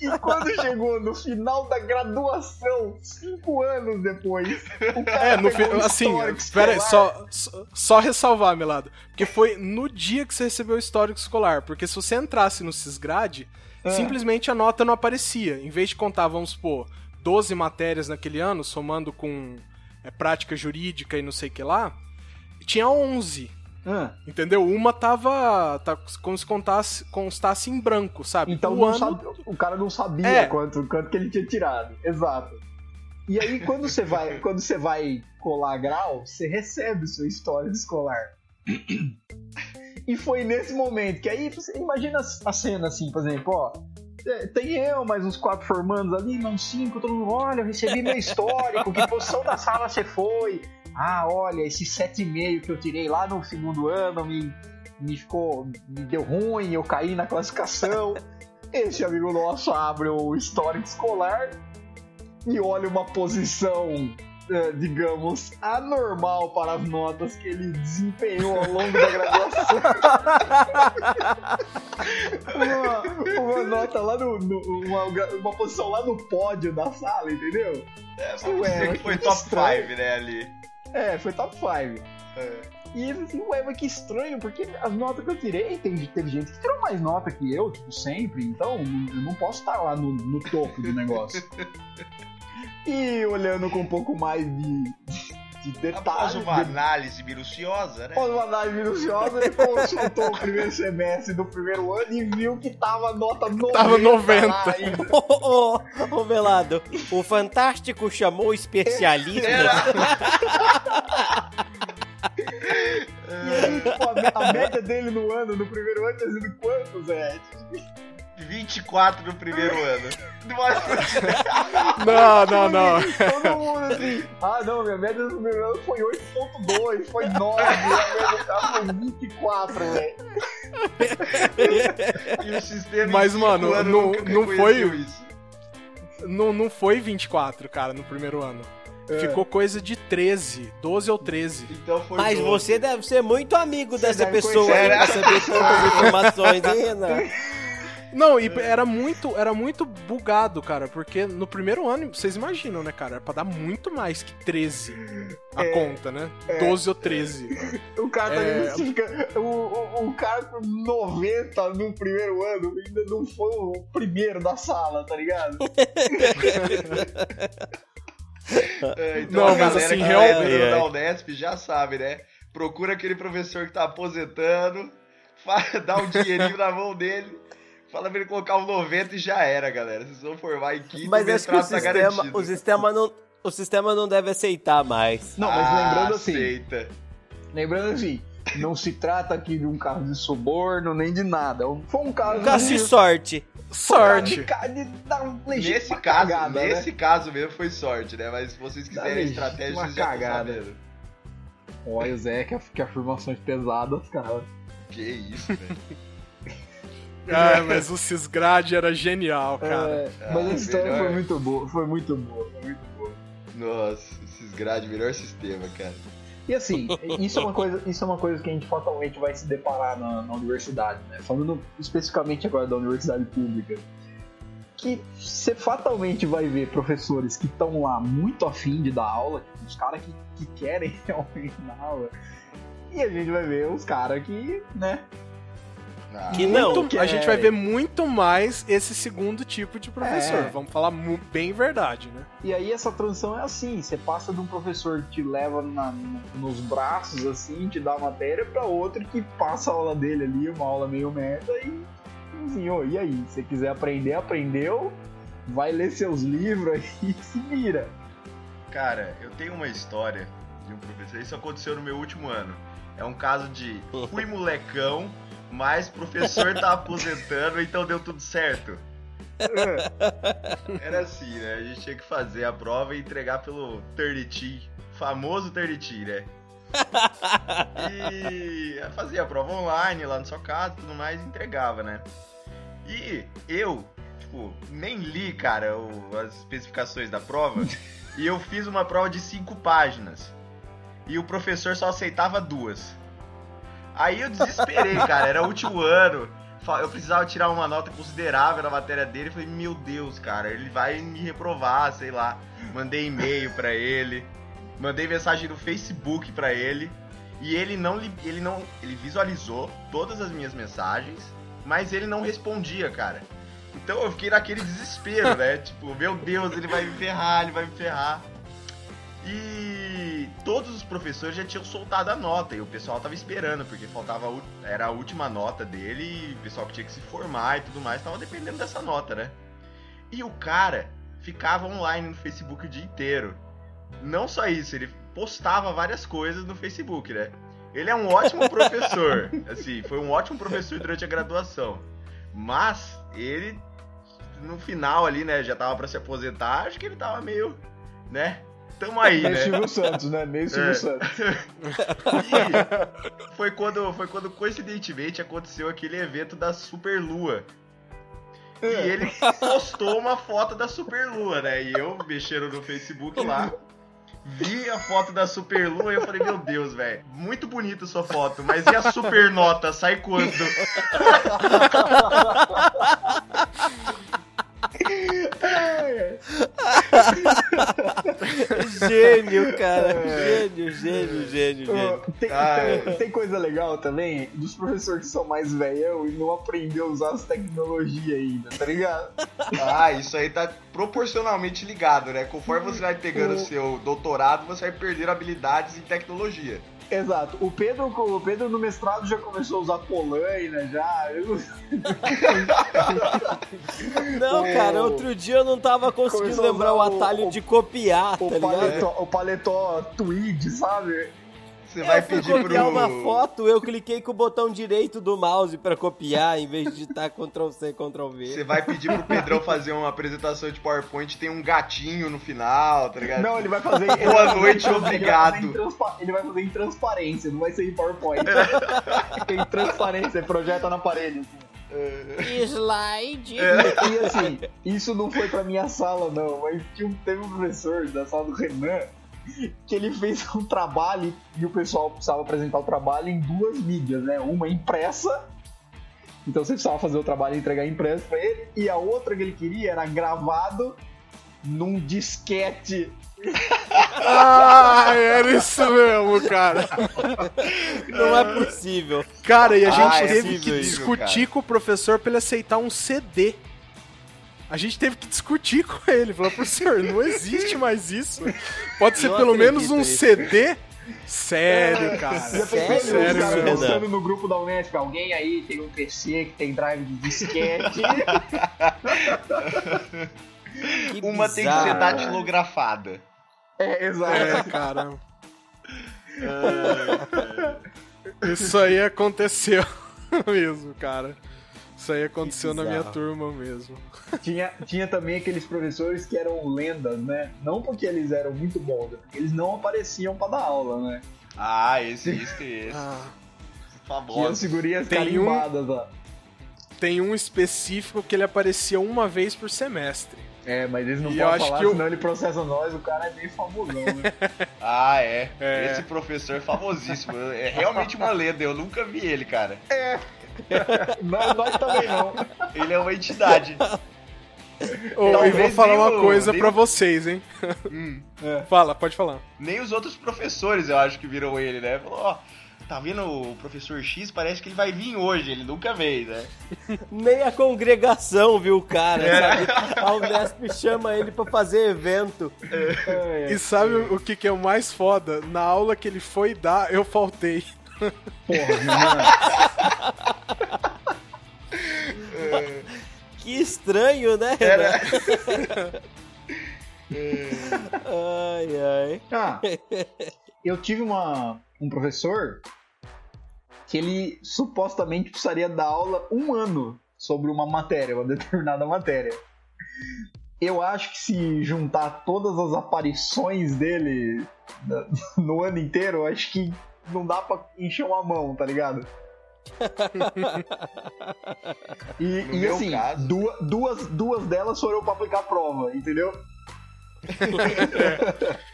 e quando chegou no final da graduação, cinco anos depois, o cara É, no fi- assim, histórico pera aí, escolar. só, só, só ressalvar, Melado. Porque foi no dia que você recebeu o histórico escolar. Porque se você entrasse no Cisgrade, É. simplesmente a nota não aparecia. Em vez de contar, vamos supor, 12 matérias naquele ano, somando com é, prática jurídica e não sei o que lá, tinha 11. Ah, Entendeu? Uma tava. Tá, como se contasse, constasse em branco, sabe? então o ano. sabe- o cara não sabia É. quanto, quanto que ele tinha tirado. Exato. E aí, quando você vai, quando você vai colar grau, você recebe sua história escolar. E foi nesse momento que aí você imagina a cena assim, por exemplo, ó. é, Tem eu, mais uns quatro formandos ali, mais uns cinco, todo mundo, olha, eu recebi meu histórico, que posição da sala você foi? Ah, olha, esse 7,5 que eu tirei lá no segundo ano me, me ficou. me deu ruim, eu caí na classificação. Esse amigo nosso abre o histórico escolar e olha uma posição, eh, digamos, anormal para as notas que ele desempenhou ao longo da graduação. uma, uma nota lá no. no- uma, uma posição lá no pódio da sala, entendeu? É, Ué, dizer que foi top estranho. 5, né, ali. É, foi top 5. É. E ele assim, ué, mas que estranho, porque as notas que eu tirei, tem, teve gente que tirou mais nota que eu, tipo, sempre, então eu não posso estar lá no, no topo do negócio. e olhando com um pouco mais de, de Após detalhes, uma de, análise minuciosa, né? após uma análise minuciosa, ele consultou o primeiro semestre do primeiro ano e viu que tava nota 90. Tava 90. lá ainda. Ô, ô, ô, Velado, o Fantástico chamou especialista. E aí, tipo, a, a média dele no ano, no primeiro ano, tinha sido quanto, Zé? 24 no primeiro ano. Não, não, não. Todo mundo assim, ah não, minha média no primeiro ano foi 8.2, foi 9, minha média foi 24, velho. E o sistema Mas, mano, não- nunca não foi- isso. Não, não foi 24, cara, no primeiro ano. É. Ficou coisa de 13, 12 ou 13. Então foi Mas 12. você deve ser muito amigo dessa deve pessoa conhecer, aí né? pra saber tantas informações, hein, Renan? Não, e era muito, era muito bugado, cara, porque no primeiro ano, vocês imaginam, né, cara? Era pra dar muito mais que 13 a É, conta, né? 12 ou 13. O cara tá É. ligado? Você fica- O, o, o cara com 90 no primeiro ano ainda não foi o primeiro da sala, tá ligado? É, então Não, a mas galera assim, que tá realmente- entrando na Unesp já sabe, né? Procura aquele professor que tá aposentando, dá um dinheirinho na mão dele, Fala pra ele colocar um 90 e já era, galera. Vocês vão formar em quinto Mas acho que o tá sistema, o sistema não. O sistema não deve aceitar mais. Não, mas Ah, lembrando assim, Aceita. lembrando assim, não se trata aqui de um caso de suborno nem de nada. Foi um caso Um caso de sorte. Sorte. de, de legítimo Nesse caso, cagada, né? nesse caso mesmo foi sorte, né? Mas se vocês quiserem estratégia, vocês já estão cagada. sabendo. Olha o Zé, que, que afirmações pesadas, cara. Que isso, velho. Ah, mas o Cisgrade era genial, cara. É, mas Ah, a história melhor. foi muito boa, foi muito boa, foi muito boa. Nossa, esses grades, melhor sistema, cara. E assim, isso é uma coisa, isso é uma coisa que a gente fatalmente vai se deparar na, na universidade, né? Falando especificamente agora da universidade pública. Que você fatalmente vai ver professores que estão lá muito afim de dar aula, os caras que, que querem realmente dar aula. E a gente vai ver os caras que, né? Ah, Que não. Muito- a gente vai querem. ver muito mais esse segundo tipo de professor. É. Vamos falar bem verdade, né? E aí essa transição é assim, você passa de um professor que te leva na- nos braços assim, te dá a matéria, pra outro que passa a aula dele ali, uma aula meio merda e assim, ô, e aí, se você quiser aprender, aprendeu, vai ler seus livros aí e se vira. Cara, eu tenho uma história de um professor. Isso aconteceu no meu último ano. É um caso de fui molecão, mas professor tá aposentando, então deu tudo certo. Era assim, né? A gente tinha que fazer a prova e entregar pelo 30 famoso 30 né? E fazia a prova online lá na sua casa e tudo mais e entregava, né? E eu, tipo, nem li, cara, o- as especificações da prova. e eu fiz uma prova de cinco páginas. E o professor só aceitava duas. Aí eu desesperei, cara. Era o último ano. Eu precisava tirar uma nota considerável na matéria dele. Falei, meu Deus, cara, ele vai me reprovar, sei lá. Mandei e-mail pra ele. Mandei mensagem no Facebook pra ele. E ele não, ele não. Ele visualizou todas as minhas mensagens, mas ele não respondia, cara. Então eu fiquei naquele desespero, né? Tipo, meu Deus, ele vai me ferrar, ele vai me ferrar. E todos os professores já tinham soltado a nota e o pessoal tava esperando, porque faltava era a última nota dele e o pessoal que tinha que se formar e tudo mais tava dependendo dessa nota, né? E o cara ficava online no Facebook o dia inteiro. Não só isso, ele postava várias coisas no Facebook, né? Ele é um ótimo professor, assim, foi um ótimo professor durante a graduação. Mas ele no final ali, né, já tava pra se aposentar, acho que ele tava meio, né? Tamo aí, né? Silvio Santos, né? Meio Silvio É. Santos. E foi quando, foi quando coincidentemente aconteceu aquele evento da Superlua. E ele postou uma foto da Superlua, né? E eu mexendo no Facebook lá, vi a foto da Superlua e eu falei, meu Deus, velho, muito bonita sua foto, mas e a supernota? Sai quando? Gênio, cara. Gênio, gênio, gênio, Ô, gênio. Tem, Ah, tem- tem coisa legal também dos professores que são mais velhão e não aprendeu a usar as tecnologias ainda, tá ligado? Ah, isso aí tá proporcionalmente ligado, né? Conforme você vai pegando o seu doutorado, você vai perder habilidades em tecnologia. Exato. O Pedro, o Pedro no mestrado já começou a usar Polaina, já. Eu- Não, O- cara, outro dia eu não tava conseguindo lembrar o atalho o- de copiar, tá o, ligado? paletó, o paletó tweed, sabe? Você vai eu fui pedir copiar pro. uma foto, eu cliquei com o botão direito do mouse pra copiar, em vez de digitar Ctrl C, Ctrl V. Você vai pedir pro Pedrão fazer uma apresentação de PowerPoint, tem um gatinho no final, tá ligado? Não, ele vai fazer. Boa vai noite, obrigado. Ele vai, fazer em transpa- ele vai fazer em transparência, não vai ser em PowerPoint. Tem transparência, ele projeta na parede. assim. Slide. E assim, isso não foi pra minha sala, não, mas tinha um, teve um professor da sala do Renan que ele fez um trabalho e o pessoal precisava apresentar o trabalho em duas mídias, né? Uma impressa, então você precisava fazer o trabalho e entregar impresso pra ele, e a outra que ele queria era gravado num disquete. Ah, era isso mesmo, cara. Não é possível. Cara, e a gente Ah, é teve que possível, discutir com o professor pra ele aceitar um CD. A gente teve que discutir com ele. Falou, professor, não existe mais isso. Pode ser Não pelo menos um nisso. CD. Sério, cara. Já Sério, Sério, Renan? postando no grupo da Unesp? Alguém aí tem um PC que tem drive de disquete? Que Uma tem que ser datilografada. é, exato. É, cara. Isso aí aconteceu mesmo, cara. Isso aí aconteceu na minha turma mesmo. Tinha, tinha também aqueles professores que eram lendas, né? Não porque eles eram muito bons, é porque eles não apareciam pra dar aula, né? Ah, esse, esse, esse. Ah, Tinha Famoso. figurinhas Tem um- carimbadas lá. tem um específico que ele aparecia uma vez por semestre. É, mas eles não E eu podem acho falar, que eu- senão ele processa nós, o cara é bem famosão, né? Ah, é. É. Esse professor é famosíssimo. É realmente uma lenda. Eu nunca vi ele, cara. nós, nós também não. Ele é uma entidade. Oh, e vou falar uma o- coisa nem pra o- vocês, hein? Hum. Fala, pode falar. Nem os outros professores, eu acho que viram ele, né? Falou, ó, tá vendo o professor X? Parece que ele vai vir hoje. Ele nunca veio, né? Nem a congregação viu o cara, É. sabe? A Unesp chama ele pra fazer evento. É, E sabe o que, que é o mais foda? Na aula que ele foi dar, eu faltei. Porra, menina. Que estranho, né? Era. Ai, ai. Ah, eu tive uma, um professor que ele supostamente precisaria dar aula um ano sobre uma matéria, uma determinada matéria. Eu acho que se juntar todas as aparições dele no ano inteiro, eu acho que não dá pra encher uma mão, tá ligado? E, e assim, caso- duas, duas, duas delas foram pra aplicar a prova, entendeu?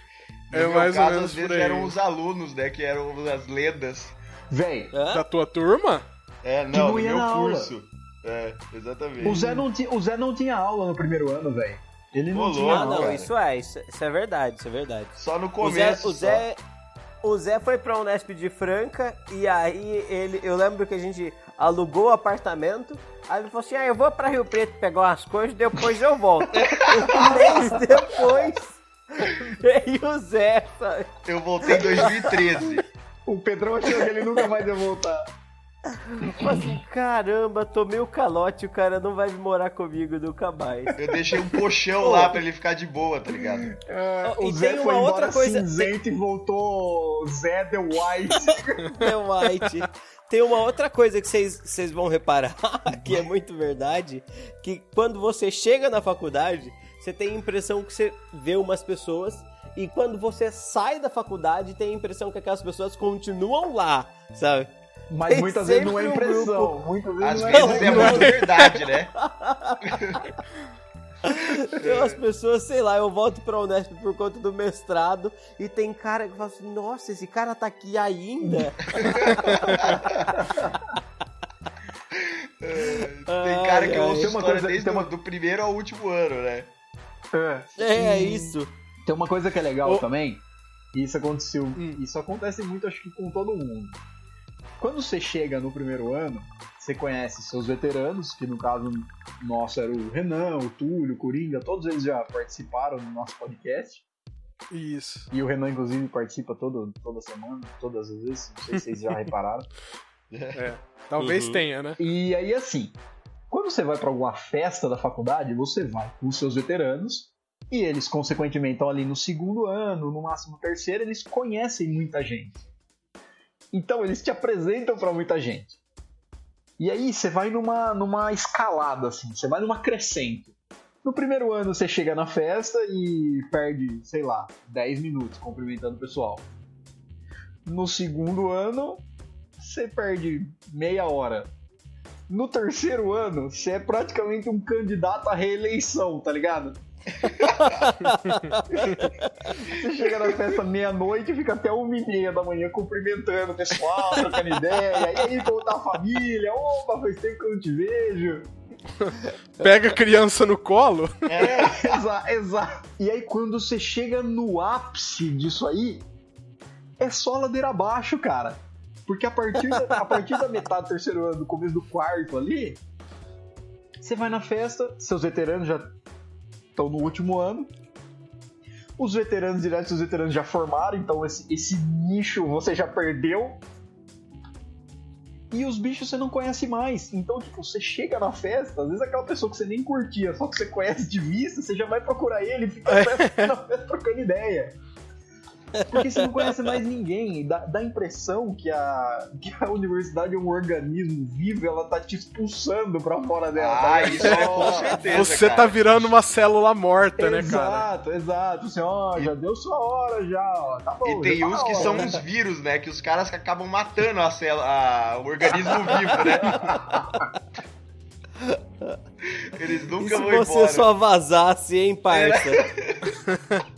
É No meu mais ou caso, menos às vezes eram os alunos, né? Que eram as lendas. Véi, Hã? Da tua turma? É, Que não, não no ia meu na aula. curso. É, exatamente. O Zé, não ti- o Zé não tinha aula no primeiro ano, velho. Ele não tinha Ah, aula. não, cara. isso é, isso, isso é verdade, isso é verdade. Só no O Zé, começo. o Zé, o Zé foi pra Unesp de Franca e aí ele, eu lembro que a gente alugou o apartamento. Aí ele falou assim: Ah, eu vou pra Rio Preto pegar umas coisas, depois eu volto. um mês depois veio o Zé. sabe? Eu voltei em 2013. O Pedrão achou que ele nunca mais ia voltar. Falei assim, caramba, tomei o calote, o cara não vai morar comigo nunca mais. Eu deixei um colchão lá pra ele ficar de boa, tá ligado? Oh, o e Zé tem foi uma outra coisa- cinzento e voltou Zé The White. The White. Tem uma outra coisa que vocês vocês vão reparar, que é muito verdade, que quando você chega na faculdade, você tem a impressão que você vê umas pessoas e quando você sai da faculdade, tem a impressão que aquelas pessoas continuam lá, sabe? Mas Tem muitas vezes não é um impressão. Muitas vezes Às não é vezes é muito verdade, né? Tem umas pessoas, sei lá, eu volto pra Unesp por conta do mestrado e tem cara que fala assim, nossa, esse cara tá aqui ainda? Tem cara que Ai, ouço Tem uma história coisa- desde tem uma- o do primeiro ao último ano, né? É. É, é isso. Tem uma coisa que é legal também, e isso aconteceu, Hum. isso acontece muito acho que com todo mundo. Quando você chega no primeiro ano, você conhece seus veteranos, que no caso nosso era o Renan, o Túlio, o Coringa, todos eles já participaram do nosso podcast. Isso. E o Renan, inclusive, participa todo, toda semana, todas as vezes, não sei se vocês já repararam. É. Talvez Uhum. tenha, né? E aí, assim, quando você vai pra alguma festa da faculdade, você vai com os seus veteranos e eles, consequentemente, estão ali no segundo ano, no máximo terceiro, eles conhecem muita gente. Então, eles te apresentam pra muita gente. E aí, você vai numa, numa escalada, assim, você vai numa crescente. No primeiro ano, você chega na festa e perde, sei lá, 10 minutos cumprimentando o pessoal. No segundo ano, você perde meia hora. No terceiro ano, você é praticamente um candidato à reeleição, tá ligado? Você chega na festa meia-noite e fica até uma e meia da manhã cumprimentando o pessoal, trocando ideia. E aí, como tá a família? Opa, faz tempo que eu não te vejo. Pega a criança no colo. É, exato, exato. E aí, quando você chega no ápice disso aí, é só ladeira abaixo, cara. Porque a partir, da, a partir da metade do terceiro ano, do começo do quarto ali, você vai na festa, seus veteranos já estão no último ano. Os veteranos diretos, os veteranos já formaram, então esse, esse nicho você já perdeu. E os bichos você não conhece mais. Então, tipo, você chega na festa, às vezes aquela pessoa que você nem curtia, só que você conhece de vista, você já vai procurar ele e fica na festa trocando ideia. Porque você não conhece mais ninguém. Dá, dá a impressão que a, que a universidade é um organismo vivo ela tá te expulsando pra fora dela. tá Ah, ligado? isso é com certeza. Você cara. tá virando uma célula morta, né, cara? Exato, exato. Assim, ó, já deu sua hora já, ó. Tá bom. E tem tá uns na que hora, são né? uns vírus, né? Que os caras acabam matando a célula, a- o organismo vivo, né? Eles E nunca se vão você embora. só vazasse, hein, parça?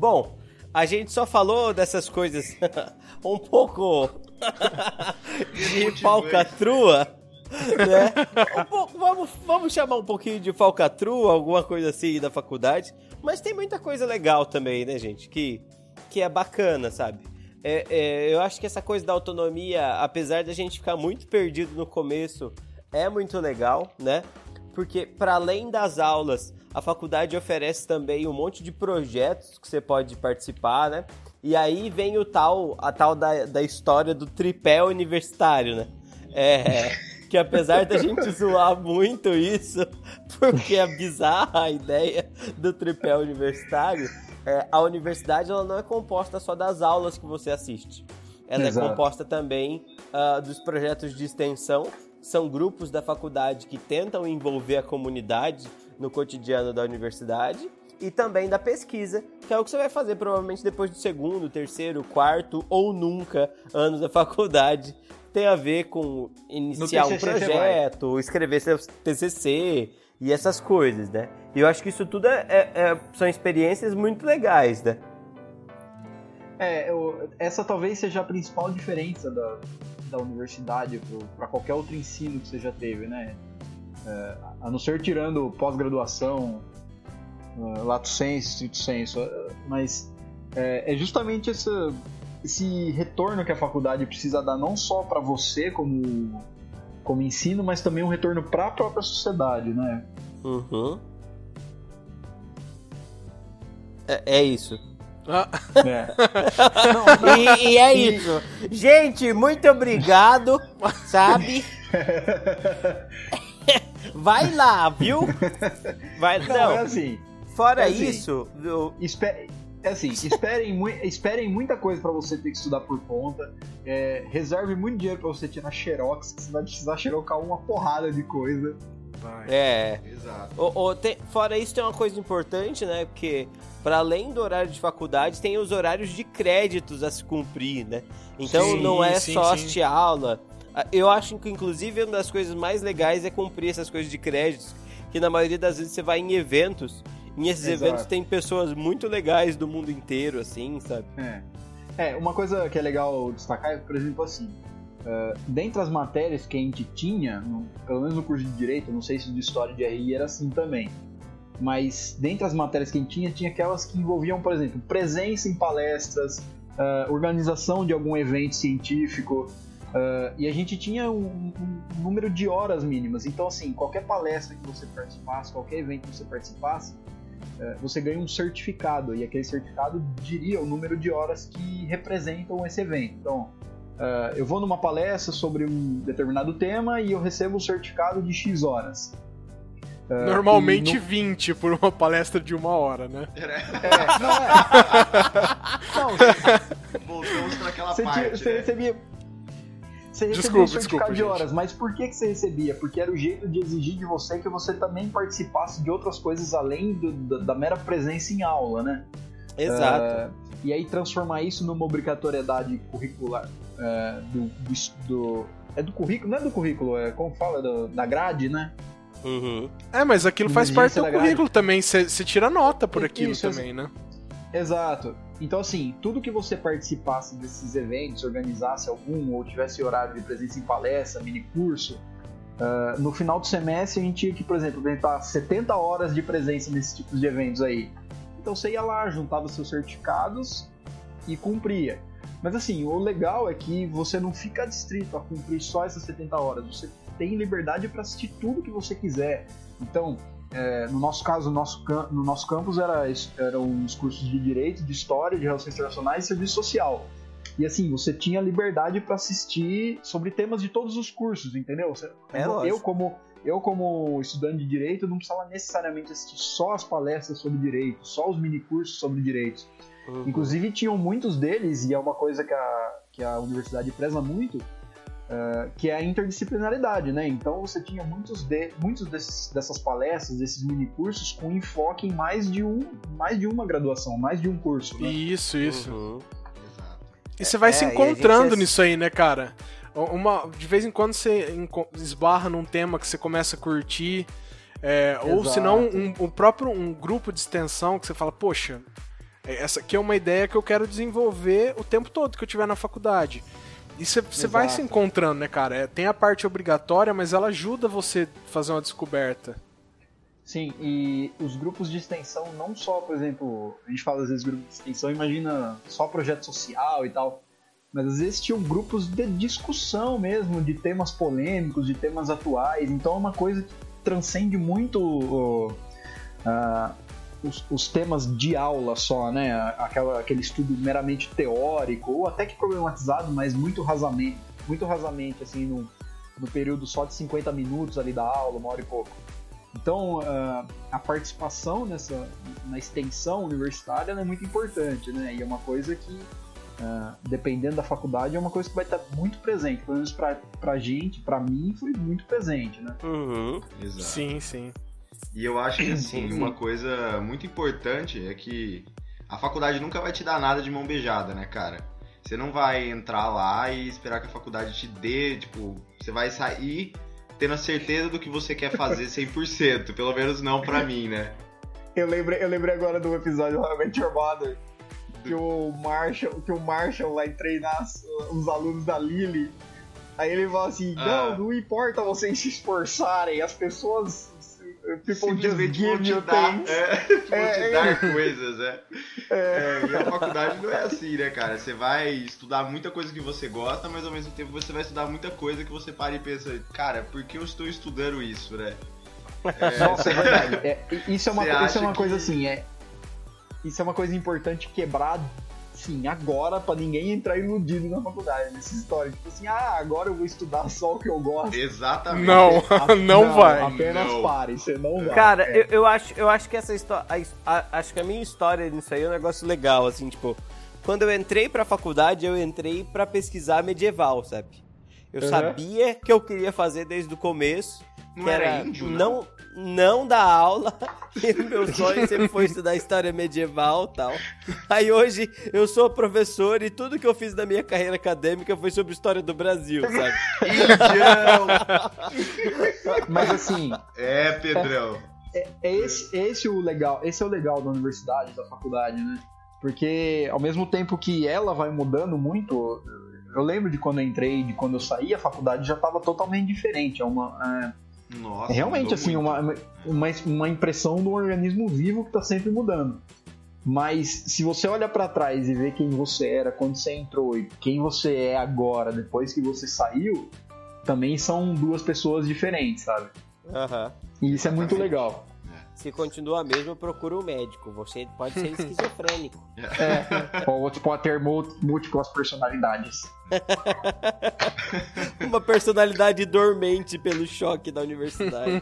Bom, a gente só falou dessas coisas um pouco de falcatrua, né? Um pouco, vamos, vamos chamar um pouquinho de falcatrua, alguma coisa assim da faculdade. Mas tem muita coisa legal também, né, gente? Que, que é bacana, sabe? É, é, eu acho que essa coisa da autonomia, apesar de a gente ficar muito perdido no começo, é muito legal, né? Porque para além das aulas, a faculdade oferece também um monte de projetos que você pode participar, né? E aí vem o tal, a tal da, da história do tripé universitário, né? É, que apesar da gente zoar muito isso, porque é bizarra a ideia do tripé universitário, é, a universidade ela não é composta só das aulas que você assiste. Ela Exato. é composta também ah, dos projetos de extensão. São grupos da faculdade que tentam envolver a comunidade no cotidiano da universidade. E também da pesquisa, que é o que você vai fazer provavelmente depois do segundo, terceiro, quarto ou nunca ano da faculdade. Tem a ver com iniciar um projeto, escrever seu TCC e essas coisas, né? E eu acho que isso tudo é- é- é- são experiências muito legais, né? É, eu- essa talvez seja a principal diferença da, da universidade para qualquer outro ensino que você já teve, né? É, a não ser tirando pós-graduação, uh, lato sensu, stricto sensu, uh, mas é, é justamente essa, esse retorno que a faculdade precisa dar não só para você como como ensino, mas também um retorno para a própria sociedade, né? Uhum. É, é isso. Ah, É. E, e é isso. Gente, muito obrigado, sabe? Vai lá, viu? Vai, Não, é não, assim. fora é assim. isso, eu- Espe- é assim, esperem, mui- esperem muita coisa pra você ter que estudar por conta. É, reserve muito dinheiro pra você tirar xerox, que você vai precisar xerocar uma porrada de coisa. vai. é. Exato. O- o- tem- fora isso, tem uma coisa importante, né? Porque, para além do horário de faculdade, tem os horários de créditos a se cumprir, né? Então, Sim, não é sim, só sim. assistir aula. Ah, Eu acho que, inclusive, uma das coisas mais legais é cumprir essas coisas de créditos, que na maioria das vezes você vai em eventos, e esses Exato. eventos tem pessoas muito legais do mundo inteiro, assim, sabe? É. É, uma coisa que é legal destacar é, por exemplo, assim, uh, dentre as matérias que a gente tinha, no- pelo menos no curso de Direito, não sei se de História de RI era assim também, mas dentre as matérias que a gente tinha, tinha aquelas que envolviam, por exemplo, presença em palestras, uh, organização de algum evento científico, uh, e a gente tinha um, um número de horas mínimas. Então, assim, qualquer palestra que você participasse, qualquer evento que você participasse, uh, você ganha um certificado, e aquele certificado diria o número de horas que representam esse evento. Então, uh, eu vou numa palestra sobre um determinado tema e eu recebo um certificado de X horas. Normalmente no- 20 por uma palestra de uma hora, né? É, não é. Não, Voltamos pra aquela Você, tinha- parte. você né? recebia. Você recebia Desculpa, certificado desculpa, de gente. horas, mas por que, que você recebia? Porque era o jeito de exigir de você que você também participasse de outras coisas além do- da, da mera presença em aula, né? Exato. É, e aí transformar isso numa obrigatoriedade curricular é, do, do, do- É do currículo? Não é do currículo, é como fala? Do- da grade, né? Uhum. É, mas aquilo faz parte do grade. currículo também. Você tira nota por aquilo isso. também, né? Exato. Então, assim, tudo que você participasse desses eventos, organizasse algum, ou tivesse horário de presença em palestra, mini curso, ah, no final do semestre a gente tinha que, por exemplo, apresentar 70 horas de presença nesses tipos de eventos aí. Então você ia lá, juntava seus certificados e cumpria. Mas assim, o legal é que você não fica distrito a cumprir só essas 70 horas. Você tem liberdade para assistir tudo que você quiser. Então, é, no nosso caso, no nosso, no nosso campus era, eram os cursos de Direito, de História, de Relações Internacionais e Serviço Social. E assim, você tinha liberdade para assistir sobre temas de todos os cursos, entendeu? Você, É, eu, como eu como estudante de direito não precisava necessariamente assistir só as palestras sobre direito, só os minicursos sobre direito. Uhum. Inclusive tinham muitos deles, e é uma coisa que a, que a universidade preza muito, eh, que é a interdisciplinaridade, né? Então você tinha muitos, de, muitos desses, dessas palestras, desses minicursos, com enfoque em mais de, um, mais de uma graduação, mais de um curso. Né? Isso, isso. Uhum. E você vai É, se encontrando gente- nisso aí, né, cara? Uma, de vez em quando você esbarra num tema que você começa a curtir. é, ou Exato. se não, um, um próprio um grupo de extensão que você fala, poxa, essa aqui é uma ideia que eu quero desenvolver o tempo todo que eu estiver na faculdade. E você, vai se encontrando, né, cara? É, tem a parte obrigatória, mas ela ajuda você a fazer uma descoberta. Sim, e os grupos de extensão, não só, por exemplo, a gente fala às vezes grupos de extensão, imagina só projeto social e tal, mas às vezes tinham grupos de discussão mesmo, de temas polêmicos, de temas atuais, então é uma coisa que transcende muito ah, os, os temas de aula só, né? Aquela, aquele estudo meramente teórico, ou até que problematizado, mas muito rasamente, muito rasamente, assim, no, no período só de 50 minutos ali da aula, uma hora e pouco. Então, ah, a participação nessa, na extensão universitária ela é muito importante, né? E é uma coisa que, ah, dependendo da faculdade, é uma coisa que vai estar muito presente. Pelo menos pra, pra gente, pra mim, foi muito presente, né? Uhum. Exato. Sim, sim. E eu acho que assim, Sim. uma coisa muito importante é que a faculdade nunca vai te dar nada de mão beijada, né, cara? Você não vai entrar lá e esperar que a faculdade te dê, tipo, você vai sair tendo a certeza do que você quer fazer 100%, pelo menos não pra mim, né? Eu lembrei, eu lembrei agora do episódio How I Met Your Mother, que o Marshall, que o Marshall vai treinar os alunos da Lily. Aí ele fala assim, Ah. não, não importa vocês se esforçarem, as pessoas just Simplesmente vão te dar, é, vão É, te é. dar coisas, né? É, e a faculdade não é assim, né, cara? Você vai estudar muita coisa que você gosta, mas ao mesmo tempo você vai estudar muita coisa que você para e pensa, cara, por que eu estou estudando isso, né? É, Nossa, é verdade. É, isso é uma, isso é uma coisa que- assim, é. Isso é uma coisa importante quebrar, sim, agora pra ninguém entrar iludido na faculdade, nessa história. Tipo assim, ah, agora eu vou estudar só o que eu gosto. Exatamente. Não, A- não vai. Apenas Não. pare, você não vai. Cara, É. eu, eu acho, eu acho que essa história. Acho que a minha história nisso aí é um negócio legal, assim, tipo. Quando eu entrei pra faculdade, eu entrei pra pesquisar medieval, sabe? Eu Uhum. sabia que eu queria fazer desde o começo. Não que era índio, não, não dar aula. E o meu sonho sempre foi estudar história medieval e tal. Aí hoje eu sou professor e tudo que eu fiz na minha carreira acadêmica foi sobre história do Brasil, sabe? Mas assim, É, Pedrão. é esse, esse o legal, esse é o legal da universidade, da faculdade, né? Porque ao mesmo tempo que ela vai mudando muito, eu lembro de quando eu entrei, de quando eu saí, a faculdade já estava totalmente diferente. É uma, é, Nossa. É realmente assim, muito. uma, uma, uma impressão do organismo vivo que está sempre mudando. Mas se você olha para trás e vê quem você era quando você entrou e quem você é agora, depois que você saiu, também são duas pessoas diferentes, sabe? Aham. E isso é muito legal. Se continua mesmo, procura um médico. Você pode ser esquizofrênico. É, ou você pode ter mú- múltiplas personalidades. Uma personalidade dormente pelo choque da universidade.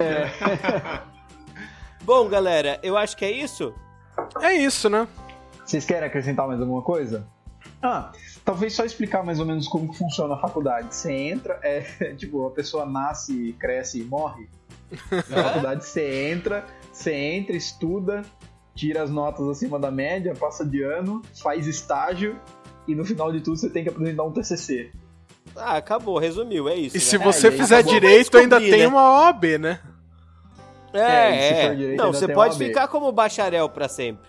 Bom, galera, eu acho que é isso. É isso, né? Vocês querem acrescentar mais alguma coisa? Ah, talvez só explicar mais ou menos como funciona a faculdade. Você entra, é tipo, a pessoa nasce, cresce e morre. Na faculdade você entra, você entra, estuda, tira as notas acima da média, passa de ano, faz estágio e no final de tudo você tem que apresentar um TCC. Ah, acabou, resumiu, é isso. E né? se É, você fizer acabou. direito, ainda descobrir, tem né? uma OAB, né? É, É, se é. for direito, Não, você pode ficar como bacharel pra sempre.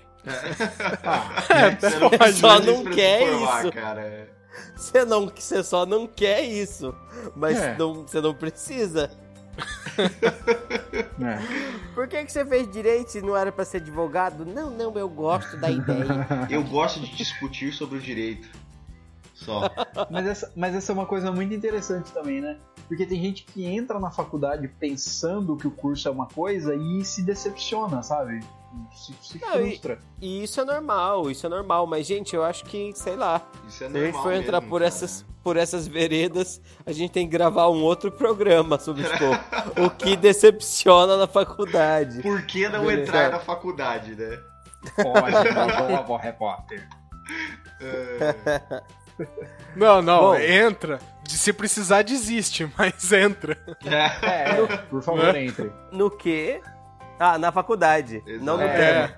Ah, Você não pode. precisa Só não quer se formar, isso. cara. Você não, você só não quer isso, mas É. não, você não precisa. é. Por que, que você fez direito se não era pra ser advogado? Não, não, eu gosto da ideia. Eu gosto de discutir sobre o direito. Só. Mas essa, mas essa é uma coisa muito interessante também, né? Porque tem gente que entra na faculdade pensando que o curso é uma coisa e se decepciona, sabe? Se, se Não, e- frustra. E isso é normal, isso é normal. Mas, gente, eu acho que, sei lá, Isso é se a gente normal for entrar mesmo, por cara. essas, por essas veredas, a gente tem que gravar um outro programa sobre tipo, o que decepciona na faculdade. Por que não Beleza. entrar na faculdade, né? Pode, boa, repórter. É, Não, não, Bom. entra. De- Se precisar, desiste, mas entra. É, por favor, entre. No que? Ah, na faculdade, não no Exato. tema.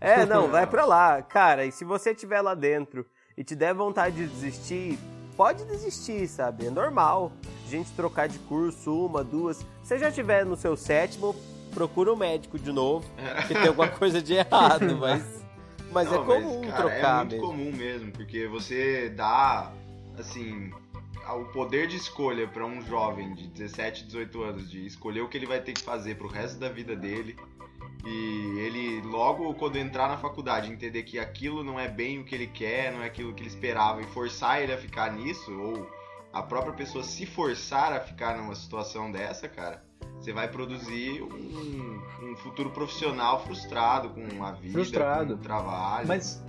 É, não, vai pra lá. Cara, e se você estiver lá dentro e te der vontade de desistir, pode desistir, sabe? É normal. A gente trocar de curso, uma, duas. Se você já estiver no seu sétimo, procura um médico de novo, porque tem alguma coisa de errado, mas. Mas Não, é comum cara, trocar É muito mesmo. comum mesmo, porque você dá, assim, o poder de escolha pra um jovem de 17, 18 anos de escolher o que ele vai ter que fazer pro resto da vida dele. E ele logo quando entrar na faculdade entender que aquilo não é bem o que ele quer, não é aquilo que ele esperava e forçar ele a ficar nisso ou a própria pessoa se forçar a ficar numa situação dessa, cara, você vai produzir um, um futuro profissional frustrado com a vida, Frustrado. com o trabalho. Mas,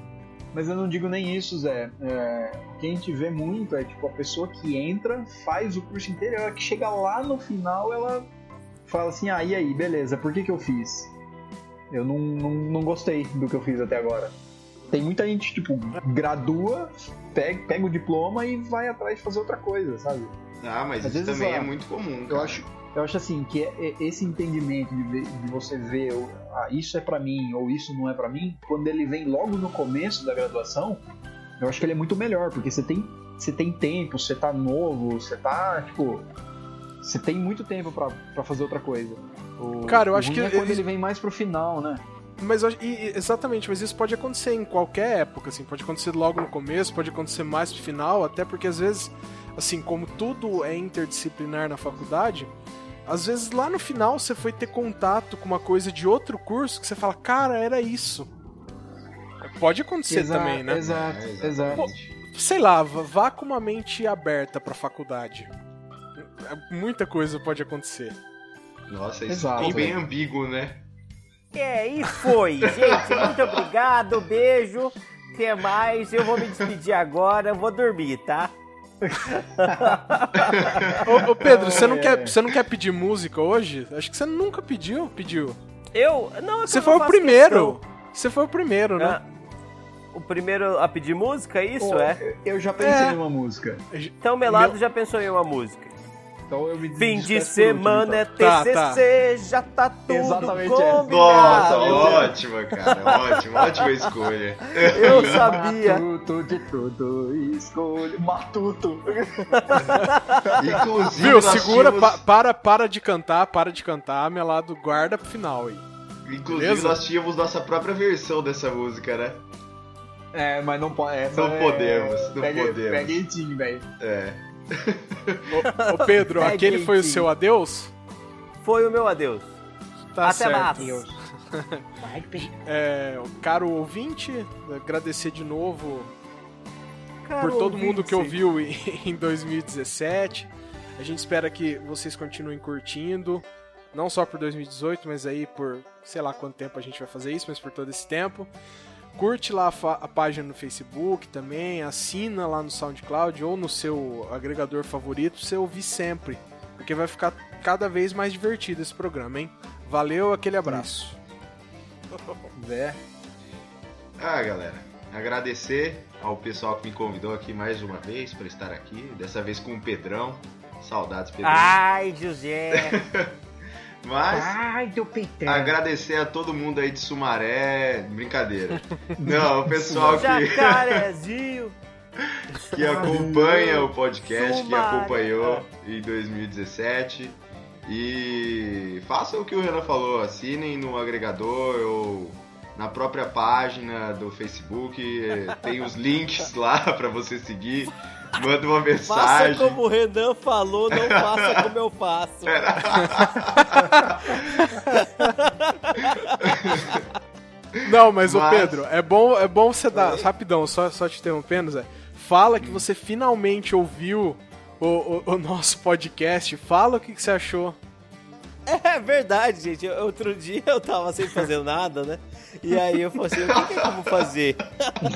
mas eu não digo nem isso, Zé. É, o que a gente vê muito é tipo a pessoa que entra, faz o curso inteiro, ela que chega lá no final, ela fala assim: ah, e aí, beleza, por que, que eu fiz? Eu não, não, não gostei do que eu fiz até agora. Tem muita gente, tipo, gradua, pega, pega o diploma e vai atrás de fazer outra coisa, sabe? Ah, mas Às isso também é muito comum. Eu cara. acho, eu acho assim que é- é esse entendimento de, de você ver, ah, isso é pra mim ou isso não é pra mim, quando ele vem logo no começo da graduação, eu acho que ele é muito melhor, porque você tem, você tem tempo, você tá novo, você tá, tipo, você tem muito tempo pra, pra fazer outra coisa. O, Cara, eu acho que é quando eles- ele vem mais pro final, né? Mas e- exatamente, mas isso pode acontecer em qualquer época, assim, pode acontecer logo no começo, pode acontecer mais no final, até porque às vezes, assim, como tudo é interdisciplinar na faculdade, às vezes lá no final você foi ter contato com uma coisa de outro curso que você fala, cara, era isso. Pode acontecer Exato, também, né? Exato, É, exato. Sei lá, vá- vá com uma mente aberta pra faculdade. É, Muita coisa pode acontecer. Nossa, isso Exato. ficou bem ambíguo, né? É, e foi, gente. Muito obrigado, beijo. Até mais. Eu vou me despedir agora, eu vou dormir, tá? Ô, ô, Pedro, você não, quer, você não quer pedir música hoje? Acho que você nunca pediu. Pediu. Eu. Não, é Você foi o primeiro. questão. Você foi o primeiro, né? Ah, o primeiro a pedir música, isso Pô, é? Eu já pensei É. em uma música. Então o Melado já pensou em uma música. Então eu me Fim de último, semana é então. Tá, TCC, já tá tudo Exatamente combinado. Nossa, ótima, cara. Ótima, ótima escolha. Eu sabia. Matuto de tudo, escolho. Matuto. Inclusive, Viu? Segura, tínhamos, pa- para, para de cantar, para de cantar, Melado, guarda pro final aí. inclusive beleza? nós tínhamos nossa própria versão dessa música, né? É, mas não pode. essa Não é- podemos, não pega, podemos. Pega em time, velho. É. Ô, ô, Pedro, aquele foi o seu adeus? Foi o meu adeus. Tá Até certo. mais. É, caro ouvinte, agradecer de novo Cara, por todo mundo que ouvinte. ouviu em, em 2017. A gente espera que vocês continuem curtindo, não só por 2018, mas aí por sei lá quanto tempo a gente vai fazer isso, mas por todo esse tempo. Curte lá a, a página no Facebook também, assina lá no SoundCloud ou no seu agregador favorito pra você ouvir sempre, porque vai ficar cada vez mais divertido esse programa, hein? Valeu, aquele abraço. Zé. Ah, galera, agradecer ao pessoal que me convidou aqui mais uma vez para estar aqui, dessa vez com o Pedrão. Saudades, Pedrão. Ai, José. Mas Ai, teu peitão. agradecer a todo mundo aí de Sumaré. Brincadeira. Não, o pessoal que, Jacarezinho. que acompanha o podcast, que Sumaré. acompanhou em 2017. E façam o que o Renan falou, assinem no agregador ou na própria página do Facebook, tem os links lá pra você seguir. Manda uma Faça mensagem. como o Renan falou, não faça como eu faço. Não, mas, ô Mas- Pedro, é bom, é bom você dar. Rapidão, só, só te interrompendo, Zé. fala que você finalmente ouviu o, o, o nosso podcast. Fala o que, que você achou. É verdade, gente. Outro dia eu tava sem fazer nada, né? E aí eu falei assim, o que, que eu vou fazer?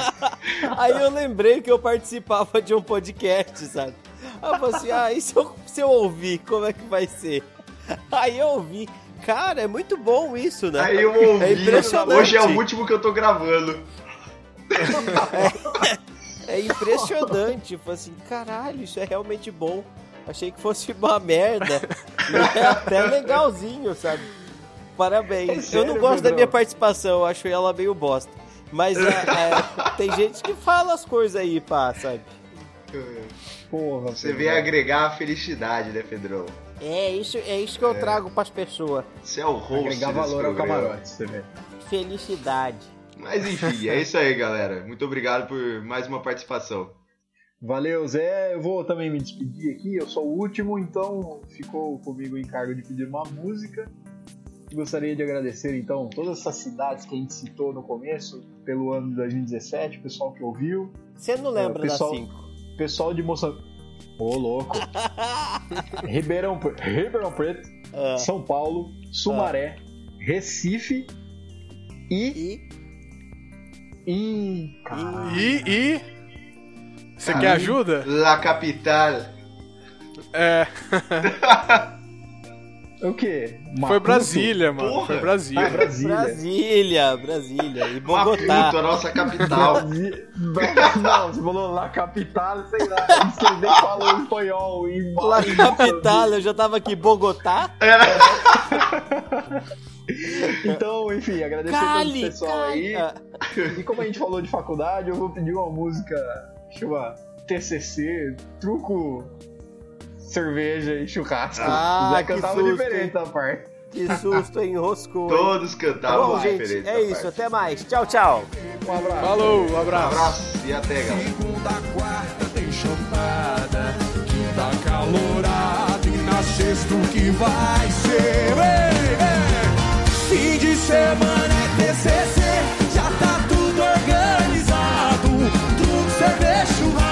aí eu lembrei que eu participava de um podcast, sabe? Aí eu falei assim, ah, e se eu, se eu ouvir, como é que vai ser? Aí eu ouvi. Cara, é muito bom isso, né? Aí eu ouvi. É impressionante. Hoje é o último que eu tô gravando. É, é impressionante. Falei assim, caralho, isso é realmente bom. Achei que fosse uma merda. É até legalzinho, sabe? Parabéns. É sério, eu não gosto da minha participação, eu acho ela meio bosta. Mas é, é, tem gente que fala as coisas aí, pá, sabe? Porra, Você Pedro. veio agregar a felicidade, né, Pedrão? É isso, é isso que eu trago pras pessoas. Você é o host Agregar valor ao camarote, você vê. Felicidade. Mas enfim, é isso aí, galera. Muito obrigado por mais uma participação. Valeu, Zé. Eu vou também me despedir aqui. Eu sou o último, então ficou comigo o encargo de pedir uma música. Gostaria de agradecer, então, todas essas cidades que a gente citou no começo, pelo ano de 2017, o pessoal que ouviu, Você não lembra É, pessoal- das 5? pessoal de Moçambique. Ô, louco! Ribeirão, Ribeirão Preto, Ah, São Paulo, Sumaré, Recife e. e e. Caralho. E. e... Você quer ajuda? La Capital. É, O quê? foi Maputo? Brasília, mano. Porra. Foi Ah, Brasília. Brasília. Brasília, Brasília. E Maputo, Bogotá. a nossa capital. Não, você falou lá capital, sei lá. Você nem falou espanhol em La capital, eu já tava aqui, Bogotá. Então, enfim, agradecer todo Cali, o pessoal Cali. aí. E como a gente falou de faculdade, eu vou pedir uma música Tipo, chama TCC, truco, cerveja e churrasco. Ah, Já cantava diferente da parte. Que susto, hein? Roscou. Todos cantavam tá Bom, gente, diferente. É isso, parte. até mais. Tchau, tchau. Um abraço. Falou, um abraço. Um abraço e até, galera. Segunda, quarta tem chupada. quinta calorada e na sexta o que vai ser. Ei, ei. Fim de semana é TCC, já tá deixo mais.